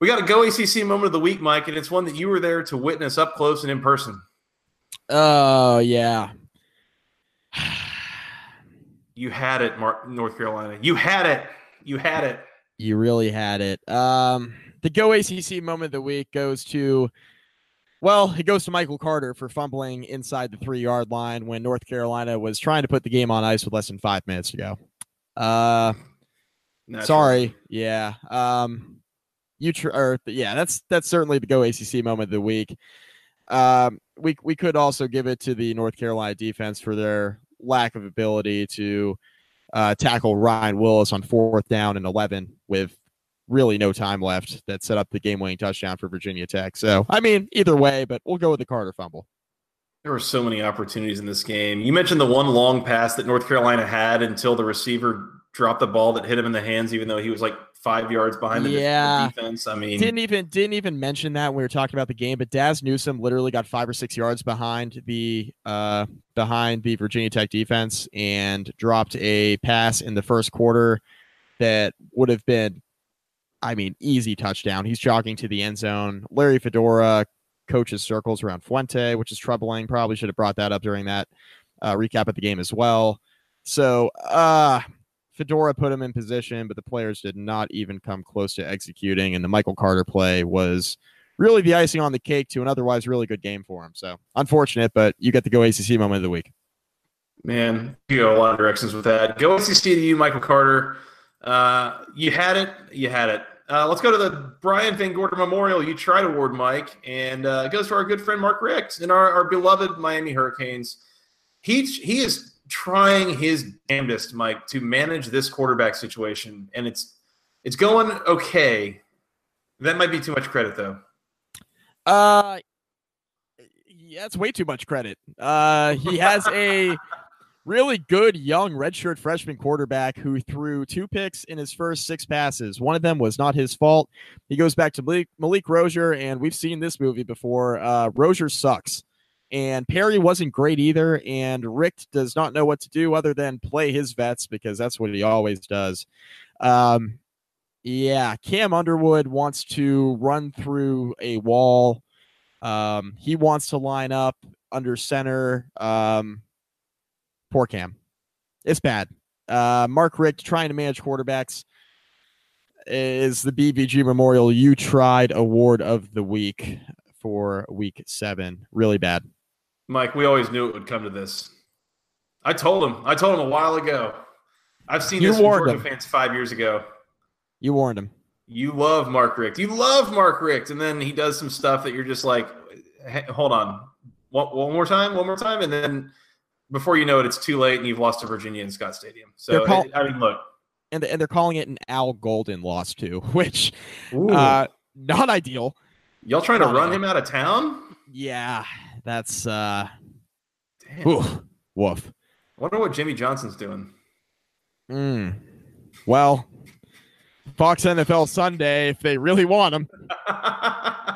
We got a Go ACC moment of the week, Mike, and it's one that you were there to witness up close and in person. Oh, yeah. *sighs* You had it, North Carolina. You had it. You had it. You really had it. Um, the Go ACC moment of the week goes to, well, it goes to Michael Carter for fumbling inside the three yard line when North Carolina was trying to put the game on ice with less than five minutes to go. Uh, Naturally. sorry. Yeah. Um, you tr- or yeah, that's that's certainly the Go ACC moment of the week. Um, we we could also give it to the North Carolina defense for their lack of ability to uh, tackle Ryan Willis on fourth down and 11 with really no time left that set up the game winning touchdown for Virginia Tech. So, I mean, either way, but we'll go with the Carter fumble. There were so many opportunities in this game. You mentioned the one long pass that North Carolina had until the receiver drop the ball that hit him in the hands, even though he was like five yards behind the Yeah. defense. I mean, Didn't even didn't even mention that when we were talking about the game, but Dazz Newsome literally got five or six yards behind the uh behind the Virginia Tech defense and dropped a pass in the first quarter that would have been, I mean, easy touchdown. He's jogging to the end zone. Larry Fedora coaches circles around Fuente, which is troubling. Probably should have brought that up during that uh, recap of the game as well. So, uh Fedora put him in position, but the players did not even come close to executing. And the Michael Carter play was really the icing on the cake to an otherwise really good game for him. So unfortunate, but you get the go ACC moment of the week. Man, you go a lot of directions with that. Go ACC to you, Michael Carter. Uh, you had it. You had it. Uh, let's go to the Brian VanGorder Memorial You Tried Award, Mike, and uh, it goes to our good friend Mark Richt and our, our beloved Miami Hurricanes. He he is trying his damnedest, Mike, to manage this quarterback situation, and it's it's going okay. That might be too much credit, though. Uh, yeah, it's way too much credit. Uh, he has a really good young redshirt freshman quarterback who threw two picks in his first six passes. One of them was not his fault. He goes back to Malik, Malik Rosier, and we've seen this movie before. Uh, Rosier sucks. And Perry wasn't great either. And Richt does not know what to do other than play his vets because that's what he always does. Um, yeah, Cam Underwood wants to run through a wall. Um, he wants to line up under center. Um, poor Cam. It's bad. Uh, Mark Richt trying to manage quarterbacks is the BVG Memorial You Tried Award of the Week for week seven. Really bad. Mike, we always knew it would come to this. I told him. I told him a while ago. I've seen You this from warned Georgia him. fans five years ago. You warned him. You love Mark Richt. You love Mark Richt, and then he does some stuff that you're just like, "Hey, hold on, one, one more time, one more time, and then before you know it, it's too late, and you've lost to Virginia in Scott Stadium. So call- I mean, look, And, and they're calling it an Al Golden loss too, *laughs* which uh, not ideal. y'all trying to run ideal. him out of town? Yeah, that's uh, Damn. ooh, woof. Wonder what Jimmy Johnson's doing. Mm. Well, Fox NFL Sunday, if they really want him. *laughs*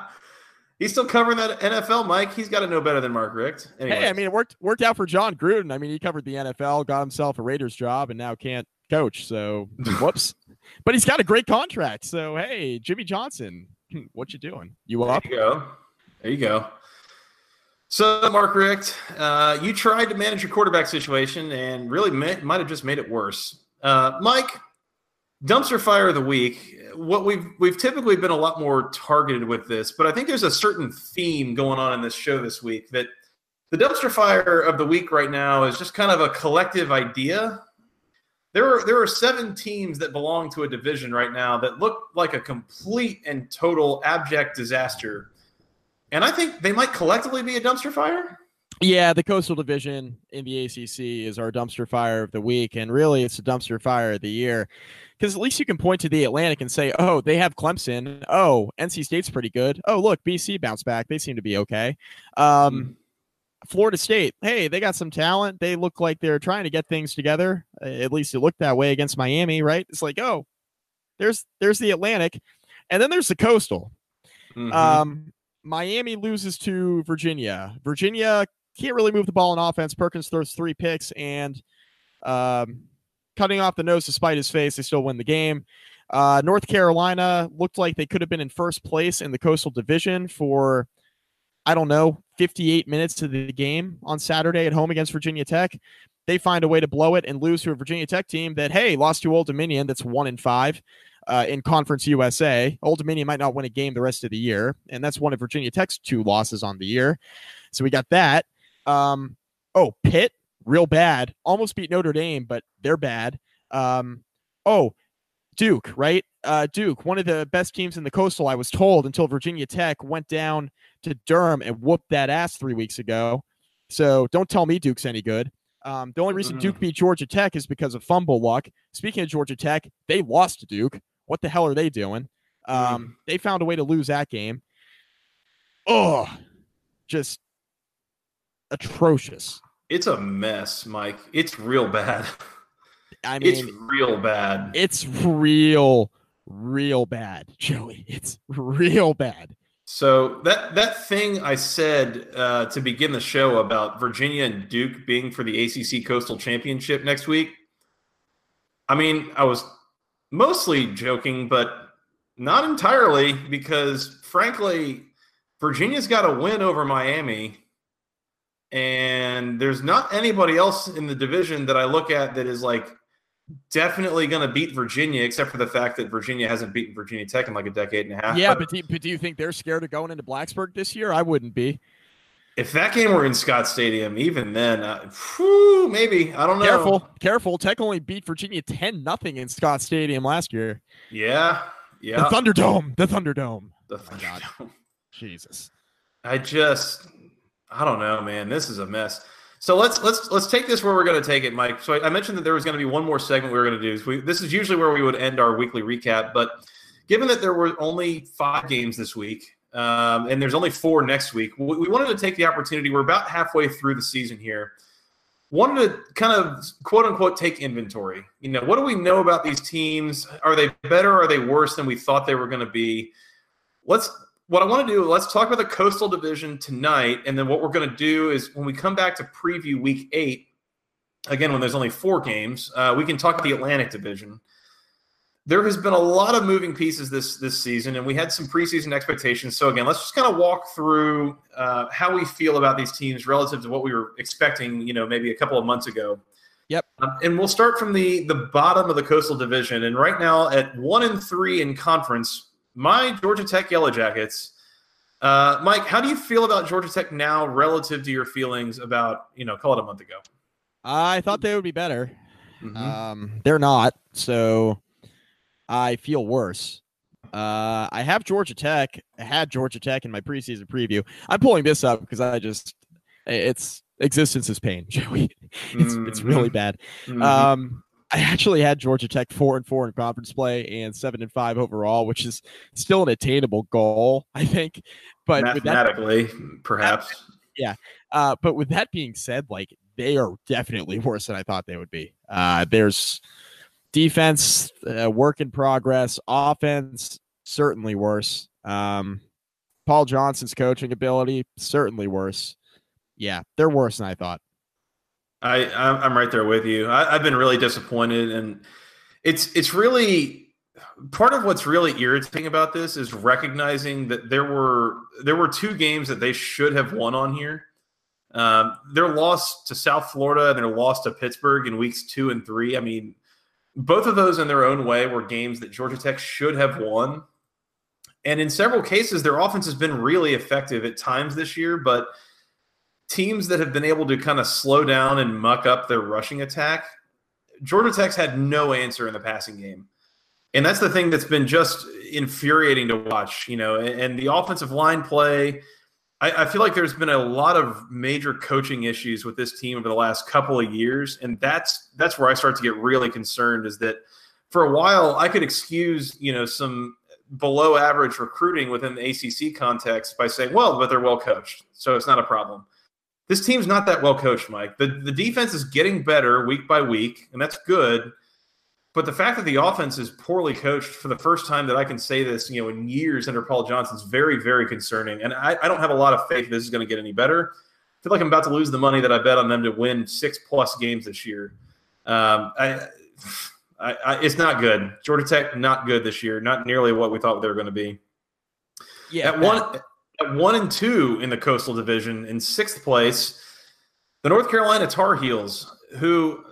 He's still covering that NFL, Mike. He's got to know better than Mark Richt. Anyways. Hey, I mean, it worked worked out for Jon Gruden. I mean, he covered the NFL, got himself a Raiders job, and now can't coach. So, *laughs* whoops. But he's got a great contract. So, hey, Jimmy Johnson, what you doing? You up? There you go. There you go. So, Mark Richt, uh, you tried to manage your quarterback situation and really might have just made it worse. Uh, Mike, dumpster fire of the week. What we've we've typically been a lot more targeted with this, but I think there's a certain theme going on in this show this week that the dumpster fire of the week right now is just kind of a collective idea. There are there are seven teams that belong to a division right now that look like a complete and total abject disaster. And I think they might collectively be a dumpster fire. Yeah, the Coastal Division in the ACC is our dumpster fire of the week, and really, it's a dumpster fire of the year because at least you can point to the Atlantic and say, "Oh, they have Clemson. Oh, NC State's pretty good. Oh, look, BC bounced back. They seem to be okay." Um, Florida State, hey, they got some talent. They look like they're trying to get things together. At least it looked that way against Miami, right? It's like, oh, there's there's the Atlantic, and then there's the Coastal. Mhm. Um, Miami loses to Virginia. Virginia can't really move the ball in offense. Perkins throws three picks and um, cutting off the nose despite his face. They still win the game. Uh, North Carolina looked like they could have been in first place in the Coastal Division for, I don't know, 58 minutes to the game on Saturday at home against Virginia Tech. They find a way to blow it and lose to a Virginia Tech team that, hey, lost to Old Dominion. That's one in five uh, in Conference USA. Old Dominion might not win a game the rest of the year, and that's one of Virginia Tech's two losses on the year. So we got that. Um, oh, Pitt, real bad. Almost beat Notre Dame, but they're bad. Um, oh, Duke, right? Uh, Duke, one of the best teams in the Coastal, I was told, until Virginia Tech went down to Durham and whooped that ass three weeks ago. So don't tell me Duke's any good. Um, the only reason Duke beat Georgia Tech is because of fumble luck. Speaking of Georgia Tech, they lost to Duke. What the hell are they doing? Um, They found a way to lose that game. Oh, just atrocious. It's a mess, Mike. It's real bad. I *laughs* mean, it's real bad. It's real, real bad, Joey. It's real bad. So that that thing I said uh, to begin the show about Virginia and Duke being for the ACC Coastal Championship next week. I mean, I was mostly joking, but not entirely because, frankly, Virginia's got a win over Miami, and there's not anybody else in the division that I look at that is like definitely going to beat Virginia, except for the fact that Virginia hasn't beaten Virginia Tech in like a decade and a half. Yeah, but, but, do, but do you think they're scared of going into Blacksburg this year? I wouldn't be. If that game were in Scott Stadium, even then, uh, whew, maybe I don't know. Careful, careful. Tech only beat Virginia ten nothing in Scott Stadium last year. Yeah, yeah. The Thunderdome. The Thunderdome. The Thunderdome. Jesus. I just, I don't know, man. This is a mess. So let's let's let's take this where we're going to take it, Mike. So I, I mentioned that there was going to be one more segment we were going to do. We, this is usually where we would end our weekly recap, but given that there were only five games this week, um, and there's only four next week, we, we wanted to take the opportunity. We're about halfway through the season here. Wanted to kind of quote unquote take inventory. You know, what do we know about these teams? Are they better? Are they worse than we thought they were going to be? Let's what I want to do, let's talk about the Coastal Division tonight. And then what we're going to do is when we come back to preview week eight, again, when there's only four games, uh, we can talk the Atlantic Division. There has been a lot of moving pieces this this season, and we had some preseason expectations. So again, let's just kind of walk through uh, how we feel about these teams relative to what we were expecting. You know, maybe a couple of months ago. Yep. Um, and we'll start from the the bottom of the Coastal Division. And right now, at one and three in conference, my Georgia Tech Yellow Jackets. Uh, Mike, how do you feel about Georgia Tech now relative to your feelings about, you know, call it a month ago? I thought they would be better. Mm-hmm. Um, they're not. So I feel worse. Uh, I have Georgia Tech. I had Georgia Tech in my preseason preview. I'm pulling this up because I just, it's existence is pain, *laughs* Joey. it's, mm-hmm. it's really bad. Mm-hmm. Um, I actually had Georgia Tech four and four in conference play and seven and five overall, which is still an attainable goal, I think. But mathematically, that, perhaps. Yeah. Uh, but with that being said, like they are definitely worse than I thought they would be. Uh, there's defense, uh, work in progress, offense, certainly worse. Um, Paul Johnson's coaching ability, certainly worse. Yeah, they're worse than I thought. I I'm right there with you. I, I've been really disappointed, and it's it's really part of what's really irritating about this is recognizing that there were there were two games that they should have won on here. Um, their loss to South Florida and their loss to Pittsburgh in weeks two and three. I mean, both of those in their own way were games that Georgia Tech should have won. And in several cases, their offense has been really effective at times this year, but teams that have been able to kind of slow down and muck up their rushing attack, Georgia Tech's had no answer in the passing game. And that's the thing that's been just infuriating to watch, you know, and, the offensive line play. I, I, feel like there's been a lot of major coaching issues with this team over the last couple of years. And that's that's where I start to get really concerned is that for a while I could excuse, you know, some below average recruiting within the ACC context by saying, well, but they're well coached. So it's not a problem this team's not that well coached, Mike. The the defense is getting better week by week, and that's good. But the fact that the offense is poorly coached for the first time that I can say this, you know, in years under Paul Johnson is very, very concerning. And I, I don't have a lot of faith this is going to get any better. I feel like I'm about to lose the money that I bet on them to win six plus games this year. Um, I, I, I, it's not good. Georgia Tech not good this year. Not nearly what we thought they were going to be. Yeah, at one at one and two in the Coastal Division. In sixth place, the North Carolina Tar Heels, who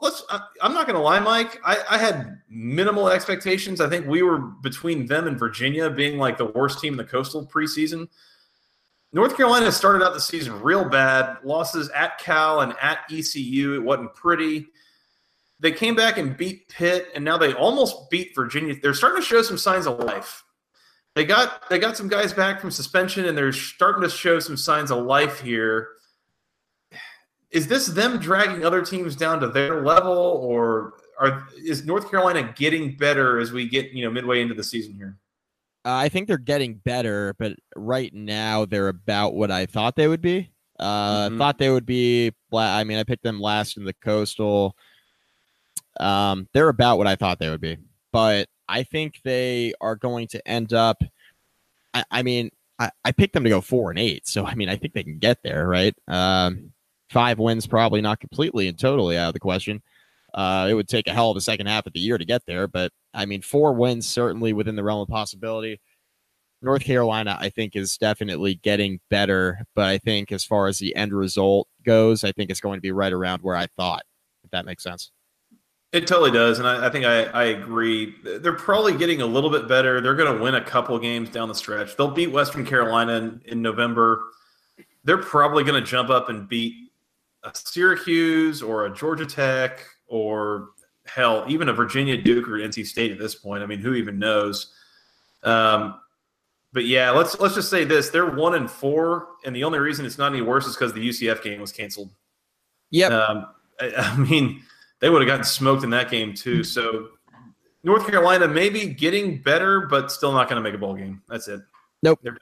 let's i'm not going to lie mike. I, I, had minimal expectations. I think we were between them and virginia being like the worst team in the coastal preseason. North carolina started out the season real bad. Losses at cal and at ecu it wasn't pretty. They came back and beat pitt and now they almost beat virginia. They're starting to show some signs of life. They got they got some guys back from suspension and they're starting to show some signs of life here. Is this them dragging other teams down to their level, or are is North Carolina getting better as we get you know midway into the season here? Uh, I think they're getting better, but right now they're about what I thought they would be. Uh, mm-hmm. Thought they would be. I mean, I picked them last in the Coastal. Um, they're about what I thought they would be, but I think they are going to end up. I, I mean, I, I picked them to go four and eight, so I mean, I think they can get there, right? Um, five wins, probably not completely and totally out of the question. Uh, it would take a hell of a second half of the year to get there, but I mean, four wins certainly within the realm of possibility. North Carolina, I think, is definitely getting better, but I think as far as the end result goes, I think it's going to be right around where I thought, if that makes sense. It totally does, and I, I think I, I, agree. They're probably getting a little bit better. They're going to win a couple games down the stretch. They'll beat Western Carolina in, in November. They're probably going to jump up and beat a Syracuse or a Georgia Tech or hell, even a Virginia Duke or NC State at this point. I mean, who even knows? Um, but yeah, let's let's just say this: they're one and four, and the only reason it's not any worse is because the UCF game was canceled. Yep. Um, I, I, mean, they would have gotten smoked in that game too. So North Carolina maybe getting better, but still not going to make a bowl game. That's it. Nope. They're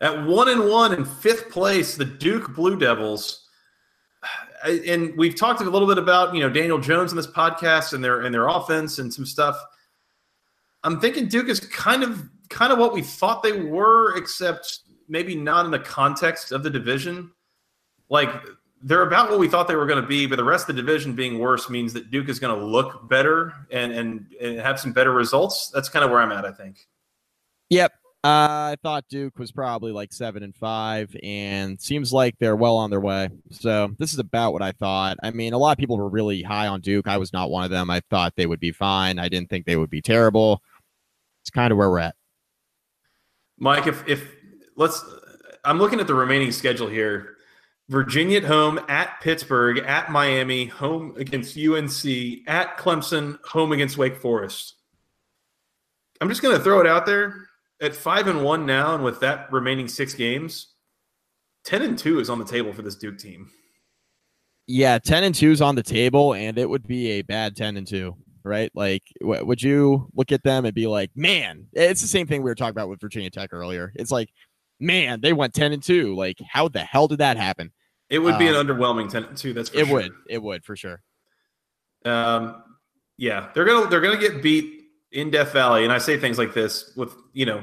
At one and one in fifth place, the Duke Blue Devils. And we've talked a little bit about you know Daniel Jones in this podcast and their and their offense and some stuff. I'm thinking Duke is kind of kind of what we thought they were, except maybe not in the context of the division. Like they're about what we thought they were going to be, but the rest of the division being worse means that Duke is going to look better and, and and have some better results. That's kind of where I'm at, I think. Yep. I thought Duke was probably like seven and five, and seems like they're well on their way. So this is about what I thought. I mean, a lot of people were really high on Duke. I was not one of them. I thought they would be fine. I didn't think they would be terrible. It's kind of where we're at. Mike, if if let's, I'm looking at the remaining schedule here. Virginia at home, at Pittsburgh, at Miami, home against UNC, at Clemson, home against Wake Forest. I'm just going to throw it out there at five and one now, and with that remaining six games, ten and two is on the table for this Duke team. Yeah, ten and two is on the table, and it would be a bad ten and two right? Like, w- would you look at them and be like, man, it's the same thing we were talking about with Virginia Tech earlier. It's like, man, they went 10 and 2. Like, how the hell did that happen? It would be um, an underwhelming 10 and 2. That's it sure. would. It would for sure. Um, yeah, they're gonna they're gonna get beat in Death Valley, and I say things like this with you know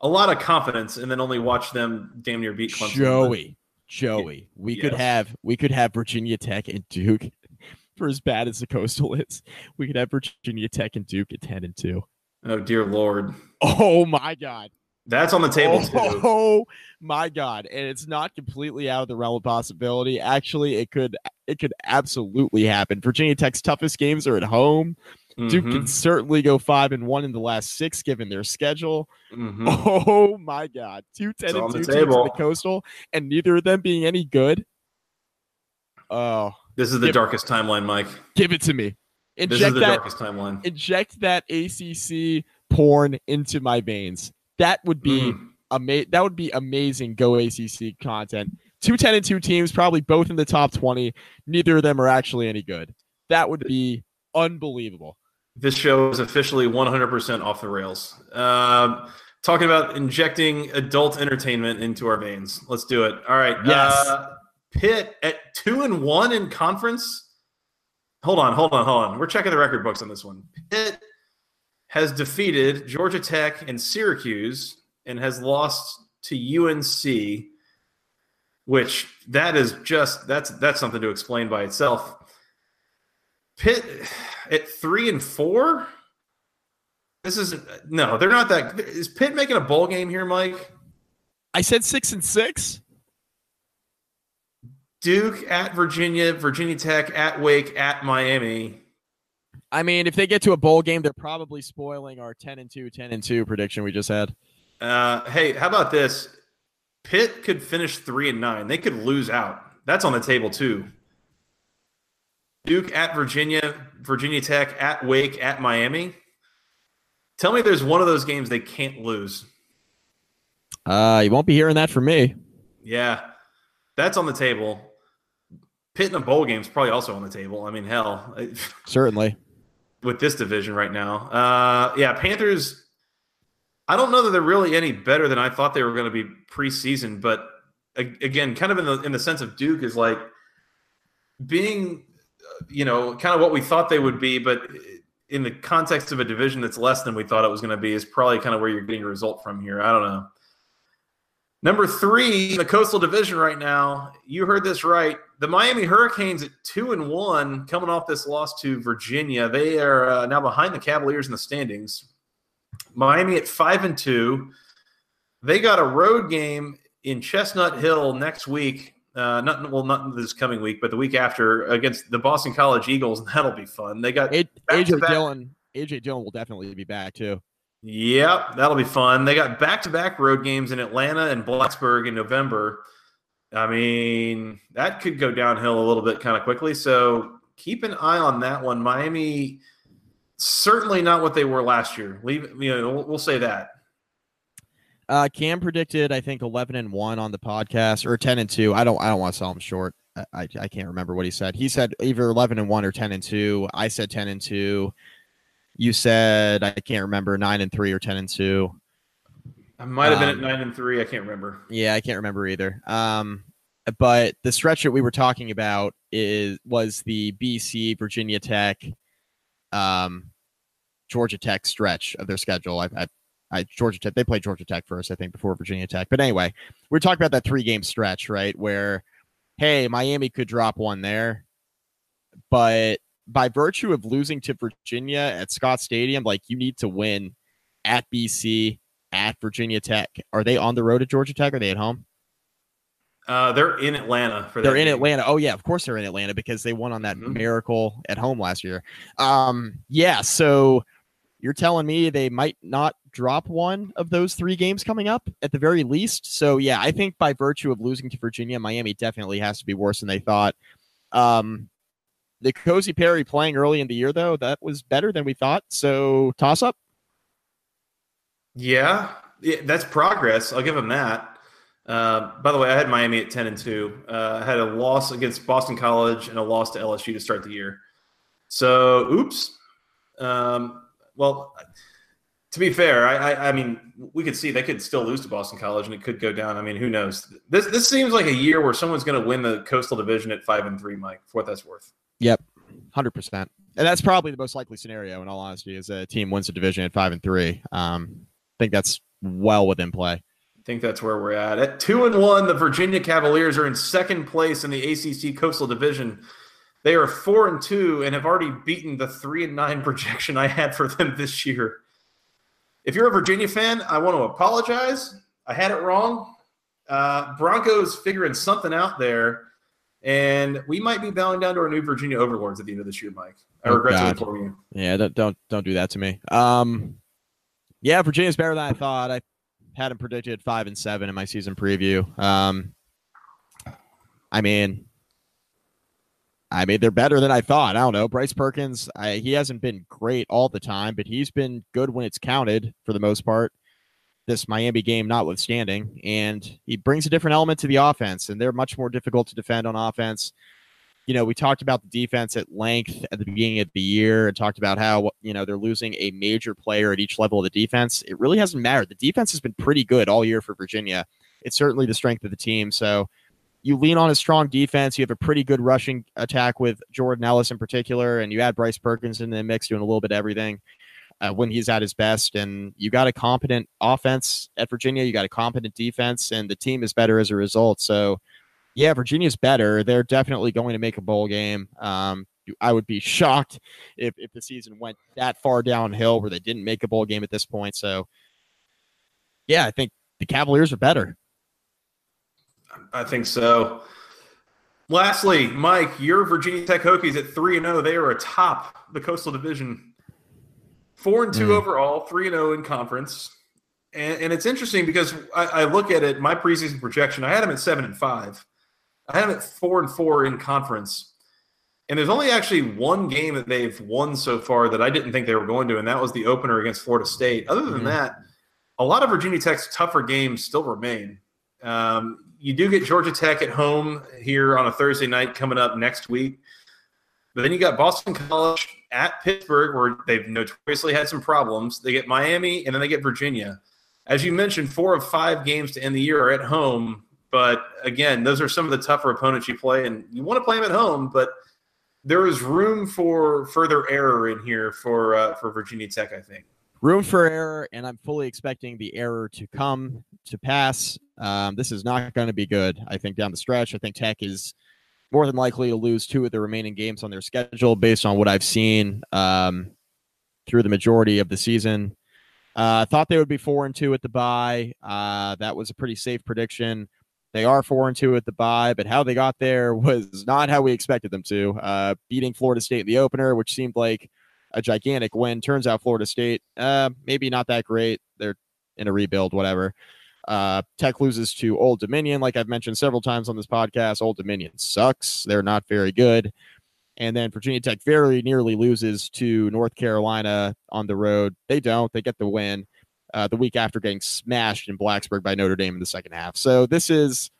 a lot of confidence, and then only watch them damn near beat Clemson. Joey, Joey, we yes. could have we could have Virginia Tech and Duke *laughs* for as bad as the coastal is. We could have Virginia Tech and Duke at 10 and 2. Oh dear lord. Oh my god. That's on the table oh, too. Oh my god. And it's not completely out of the realm of possibility. Actually, it could it could absolutely happen. Virginia Tech's toughest games are at home. Mm-hmm. Duke can certainly go five and one in the last six given their schedule. Mm-hmm. *laughs* Oh my god. two ten it's and two teams in the coastal, and neither of them being any good. Oh, this is the give, darkest timeline, Mike. Give it to me. Inject this is the that, darkest timeline. Inject that ACC porn into my veins. That would be mm. ama- That would be amazing. Go ACC content. Two ten and two teams, probably both in the top twenty. Neither of them are actually any good. That would be unbelievable. This show is officially 100% off the rails. Um, talking about injecting adult entertainment into our veins. Let's do it. All right. Yes. Uh, Pitt at two and one in conference. Hold on, hold on, hold on. We're checking the record books on this one. Pitt has defeated Georgia Tech and Syracuse and has lost to UNC, which that is just that's that's something to explain by itself. Pitt at three and four. This is no, they're not that. Is Pitt making a bowl game here, Mike? I said six and six. Duke at Virginia, Virginia Tech at Wake at Miami. I mean, if they get to a bowl game, they're probably spoiling our 10 and 2, 10 and 2 prediction we just had. Uh, hey, how about this? Pitt could finish 3 and 9. They could lose out. That's on the table too. Duke at Virginia, Virginia Tech at Wake at Miami. Tell me there's one of those games they can't lose. Uh, you won't be hearing that from me. Yeah. That's on the table. Pitt in a bowl game is probably also on the table. I mean, hell, *laughs* certainly with this division right now. Uh, yeah, Panthers. I don't know that they're really any better than I thought they were going to be preseason, but again, kind of in the in the sense of Duke is like being you know, kind of what we thought they would be, but in the context of a division that's less than we thought it was going to be, is probably kind of where you're getting a result from here. I don't know. Number three the Coastal Division right now, you heard this right. The Miami Hurricanes at two and one, coming off this loss to Virginia. They are uh, now behind the Cavaliers in the standings. Miami at five and two. They got a road game in Chestnut Hill next week uh, not well, not this coming week, but the week after against the Boston College Eagles. *laughs* That'll be fun. They got AJ Dillon. AJ Dillon will definitely be back too. Yep, that'll be fun. They got back-to-back road games in Atlanta and Blacksburg in November. I mean, that could go downhill a little bit kind of quickly. So keep an eye on that one. Miami, certainly not what they were last year. Leave, you know, we'll, we'll say that. Uh, Cam predicted, I think, eleven and one on the podcast, or ten and two. I don't, I don't want to sell him short. I, I, I can't remember what he said. He said either eleven and one or ten and two. I said ten and two. You said I can't remember nine and three or ten and two. I might have been um, at nine and three. I can't remember. Yeah, I can't remember either. Um, but the stretch that we were talking about is was the BC Virginia Tech, um, Georgia Tech stretch of their schedule. I, I I, Georgia Tech. They played Georgia Tech first, I think, before Virginia Tech. But anyway, we're talking about that three game stretch, right? Where, hey, Miami could drop one there, but by virtue of losing to Virginia at Scott Stadium, like you need to win at BC, at Virginia Tech. Are they on the road at Georgia Tech? Or are they at home? Uh, they're in Atlanta for They're in game. Atlanta. Oh yeah, of course they're in Atlanta because they won on that mm-hmm. miracle at home last year. Um, yeah, so you're telling me they might not drop one of those three games coming up at the very least. So yeah, I think by virtue of losing to Virginia, Miami definitely has to be worse than they thought. Um, the N'Kosi Perry playing early in the year though, that was better than we thought. So toss up. Yeah, that's progress. I'll give him that. Uh, by the way, I had Miami at ten and two. Uh, I had a loss against Boston College and a loss to LSU to start the year. So, oops. Um, well, to be fair, I, I, I, mean, we could see they could still lose to Boston College, and it could go down. I mean, who knows? This this seems like a year where someone's going to win the Coastal Division at five and three, Mike. For what that's worth. Yep, hundred percent. And that's probably the most likely scenario, in all honesty, is a team wins the division at five and three. Um, I think that's well within play. I think that's where we're at. At two and one, the Virginia Cavaliers are in second place in the ACC Coastal Division. They are four and two and have already beaten the three and nine *laughs* projection I had for them this year. If you're a Virginia fan, I want to apologize. I had it wrong. Uh, Bronco's figuring something out there, and we might be bowing down to our new Virginia overlords at the end of this year, Mike. I oh, regret God. to inform you. Yeah, don't, don't don't do that to me. Um, yeah, Virginia's better than I thought. I had them predicted five and seven in my season preview. Um, I mean, I mean, they're better than I thought. I don't know. Bryce Perkins, I, he hasn't been great all the time, but he's been good when it's counted for the most part. This Miami game notwithstanding, and he brings a different element to the offense, and they're much more difficult to defend on offense. You know, we talked about the defense at length at the beginning of the year and talked about how, you know, they're losing a major player at each level of the defense. It really hasn't mattered. The defense has been pretty good all year for Virginia. It's certainly the strength of the team. So, you lean on a strong defense. You have a pretty good rushing attack with Jordan Ellis in particular, and you add Bryce Perkins in the mix, doing a little bit of everything uh, when he's at his best. And you got a competent offense at Virginia. You got a competent defense, and the team is better as a result. So, yeah, Virginia's better. They're definitely going to make a bowl game. Um, I would be *laughs* shocked if, if the season went that far downhill where they didn't make a bowl game at this point. So, yeah, I think the Cavaliers are better. I think so. Lastly, Mike, your Virginia Tech Hokies at three and zero. Oh, they are atop the Coastal Division, four and two mm. overall, three and zero oh in conference. And, and it's interesting because I, I, look at it. My preseason projection, I had them at seven and five. I had them at four and four in conference. And there's only actually one game that they've won so far that I didn't think they were going to, and that was the opener against Florida State. Other than mm. that, a lot of Virginia Tech's tougher games still remain. Um, you do get Georgia Tech at home here on a Thursday night coming up next week. But then you got Boston College at Pittsburgh, where they've notoriously had some problems. They get Miami, and then they get Virginia. As you mentioned, four of five games to end the year are at home. But again, those are some of the tougher opponents you play, and you want to play them at home. But there is room for further error in here for uh, for Virginia Tech. I think room for error, and I'm fully expecting the error to come to pass. Um, this is not going to be good. I think down the stretch, I think Tech is more than likely to lose two of the remaining games on their schedule based on what I've seen um, through the majority of the season. I uh, thought they would be four and two at the bye. Uh, that was a pretty safe prediction. They are four and two at the bye, but how they got there *laughs* was not how we expected them to. Uh, beating Florida State in the opener, which seemed like a gigantic win. Turns out Florida State, uh, maybe not that great. They're in a rebuild, whatever. Uh, Tech loses to Old Dominion, like I've mentioned several times on this podcast. Old Dominion sucks. They're not very good. And then Virginia Tech very nearly loses to North Carolina on the road. They don't. They get the win uh, the week after getting smashed in Blacksburg by Notre Dame in the second half. So this is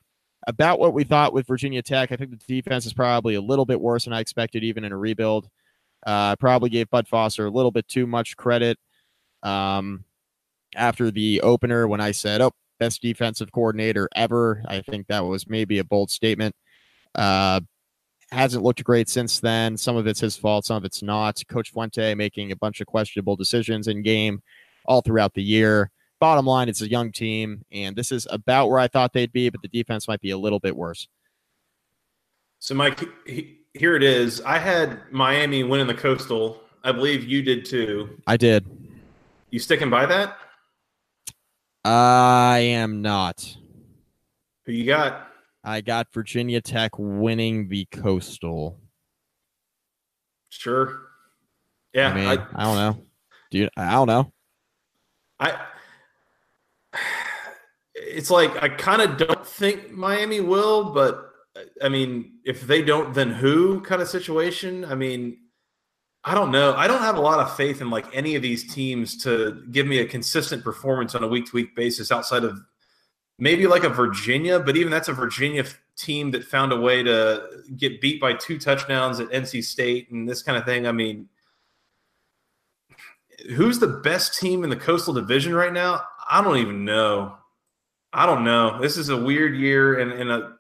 about what we thought with Virginia Tech. I think the defense is probably a little bit worse than I expected, even in a rebuild. Uh, I probably gave Bud Foster a little bit too much credit um, after the opener when I said, "Oh, best defensive coordinator ever." I think that was maybe a bold statement. Uh, hasn't looked great since then. Some of it's his fault, some of it's not. Coach Fuente making a bunch of questionable decisions in game all throughout the year. Bottom line, it's a young team, and this is about where I thought they'd be, but the defense might be a little bit worse. So, Mike, here it is. I had Miami winning the Coastal. I believe you did too. I did. You sticking by that? I am not. Who you got? I got Virginia Tech winning the Coastal. Sure. Yeah, I mean, I, I don't know. Do you? I don't know. I. *sighs* It's like I kind of don't think Miami will, but I mean, if they don't, then who? Kind of situation. I mean, I don't know. I don't have a lot of faith in like any of these teams to give me a consistent performance on a week to week basis outside of maybe like a Virginia, but even that's a Virginia team that found a way to get beat by two touchdowns at NC State and this kind of thing. I mean, who's the best team in the Coastal Division right now? I don't even know. I don't know. This is a weird year, and, and a,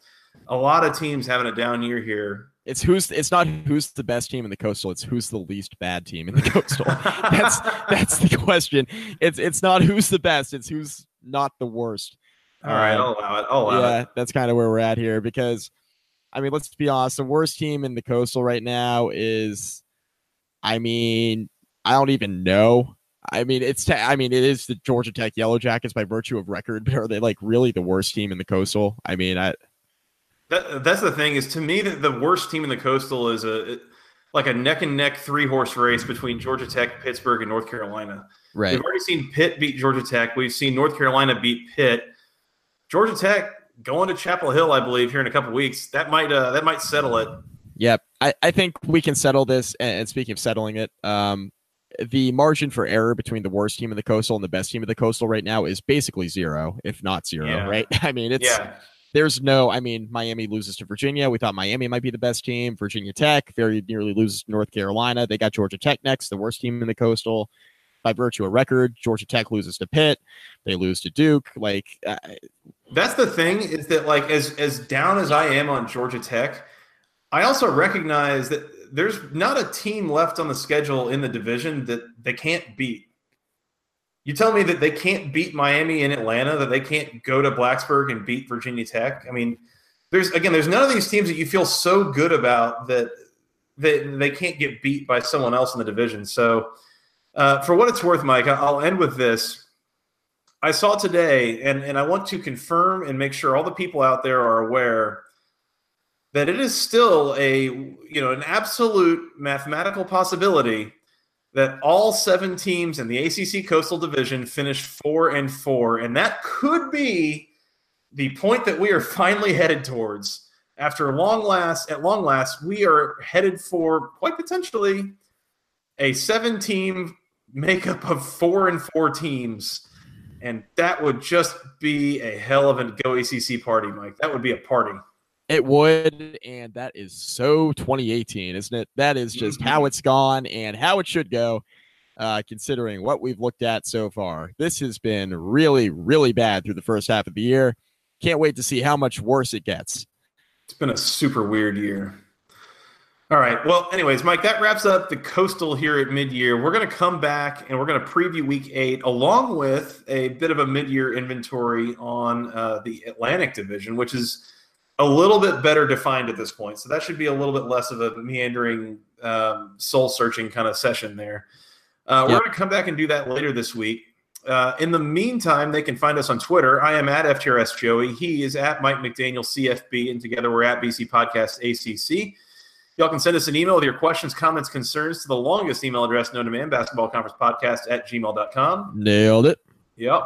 a lot of teams having a down year here. It's who's it's not who's the best team in the coastal. It's who's the least bad team in the coastal. *laughs* that's that's the question. It's it's not who's the best. It's who's not the worst. All right, um, I'll allow it. I'll allow yeah, it. that's kind of where we're at here because, I mean, let's be honest. The worst team in the Coastal right now is, I mean, I don't even know. I mean, it's te- I mean, it is the Georgia Tech Yellow Jackets by virtue of record, but are they like really the worst team in the Coastal? I mean, I. That, that's the thing is to me that the worst team in the Coastal is a like a neck and neck three horse race between Georgia Tech, Pittsburgh, and North Carolina. Right. We've already seen Pitt beat Georgia Tech. We've seen North Carolina beat Pitt. Georgia Tech going to Chapel Hill, I believe, here in a couple weeks. That might uh, that might settle it. Yep, I, I think we can settle this. And speaking of settling it, um, the margin for error between the worst team in the coastal and the best team of the coastal right now is basically zero, if not zero. Yeah. Right? *laughs* I mean, it's yeah. There's no. I mean, Miami loses to Virginia. We thought Miami might be the best team. Virginia Tech very nearly loses to North Carolina. They got Georgia Tech next, the worst team in the coastal by virtue of record. Georgia Tech loses to Pitt. They lose to Duke. Like uh, that's the thing is that like as as down as I am on Georgia Tech, I also recognize that there's not a team left on the schedule in the division that they can't beat. You tell me that they can't beat Miami and Atlanta, that they can't go to Blacksburg and beat Virginia Tech. I mean, there's again, there's none of these teams that you feel so good about that that they can't get beat by someone else in the division. So, uh, for what it's worth, Mike, I'll end with this. I saw today, and, and I want to confirm and make sure all the people out there are aware that it is still a you know an absolute mathematical possibility that all seven teams in the ACC Coastal Division finished four and four, and that could be the point that we are finally headed towards. After long last, at long last, we are headed for quite potentially a seven-team makeup of four and four teams and that would just be a hell of a go ACC party, Mike. That would be a party. It would, and that is so 2018, isn't it? That is just mm-hmm. how it's gone and how it should go, uh, considering what we've looked at so far. This has been really, really bad through the first half of the year. Can't wait to see how much worse it gets. It's been a super weird year. All right. Well, anyways, Mike, that wraps up the coastal here at mid-year. We're going to come back and we're going to preview Week Eight, along with a bit of a mid-year inventory on uh, the Atlantic Division, which is a little bit better defined at this point. So that should be a little bit less of a meandering, um, soul-searching kind of session there. Uh, we're going to come back and do that later this week. Uh, in the meantime, they can find us on Twitter. I am at FTRS Joey. He is at Mike McDaniel CFB, and together we're at BC Podcast ACC. Y'all can send us an email with your questions, comments, concerns to the longest email address known to man, basketball conference podcast at gmail.com. Nailed it. Yep.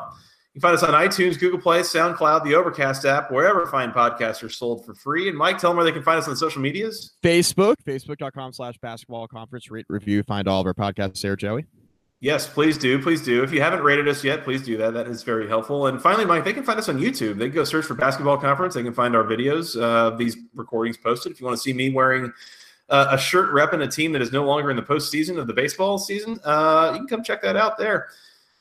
You can find us on iTunes, Google Play, SoundCloud, the Overcast app, wherever fine podcasts are sold for free. And Mike, tell them where they can find us on the social medias. Facebook, facebook.com slash basketball conference, rate, review, find all of our podcasts there, Joey. Yes, please do. Please do. If you haven't rated us yet, please do that. That is very helpful. And finally, Mike, they can find us on YouTube. They can go search for Basketball Conference. They can find our videos, uh, these recordings posted. If you want to see me wearing uh, a shirt rep in a team that is no longer in the postseason of the baseball season, uh, you can come check that out there.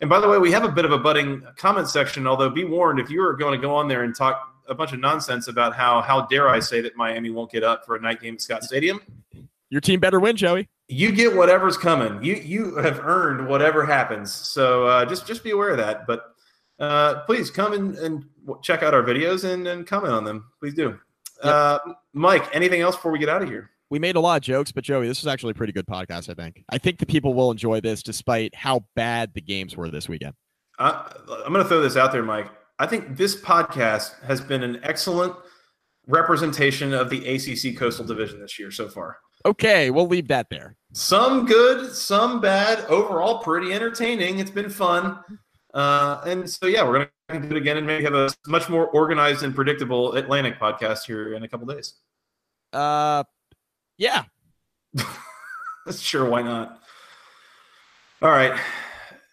And by the way, we have a bit of a budding comment section. Although, be warned, if you are going to go on there and talk a bunch of nonsense about how how dare I say that Miami won't get up for a night game at Scott Stadium, your team better win, Joey. You get whatever's coming. You you have earned whatever happens. So uh, just just be aware of that. But uh, please come in and check out our videos and, and comment on them. Please do. Yep. Uh, Mike, anything else before we get out of here? We made a lot of jokes, but Joey, this is actually a pretty good podcast. I think. I think the people will enjoy this, despite how bad the games were this weekend. I, I'm going to throw this out there, Mike. I think this podcast has been an excellent representation of the ACC Coastal Division this year so far. Okay, we'll leave that there. Some good, some bad. Overall, pretty entertaining. It's been fun. Uh, and so, yeah, we're going to do it again and maybe have a much more organized and predictable Atlantic podcast here in a couple days. Uh, yeah. *laughs* sure, why not? All right.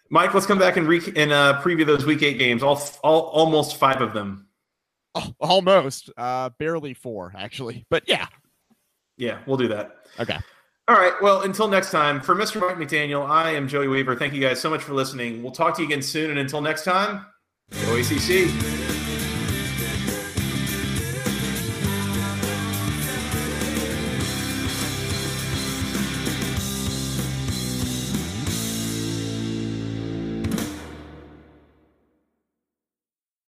Mike, let's come back and re- and uh, preview those week eight games. All, all almost five of them. Oh, almost, uh, barely four actually, but yeah, yeah, we'll do that. Okay. All right. Well, until next time, for Mr. Mike McDaniel, I am Joey Weaver. Thank you guys so much for listening. We'll talk to you again soon, and until next time, go ACC.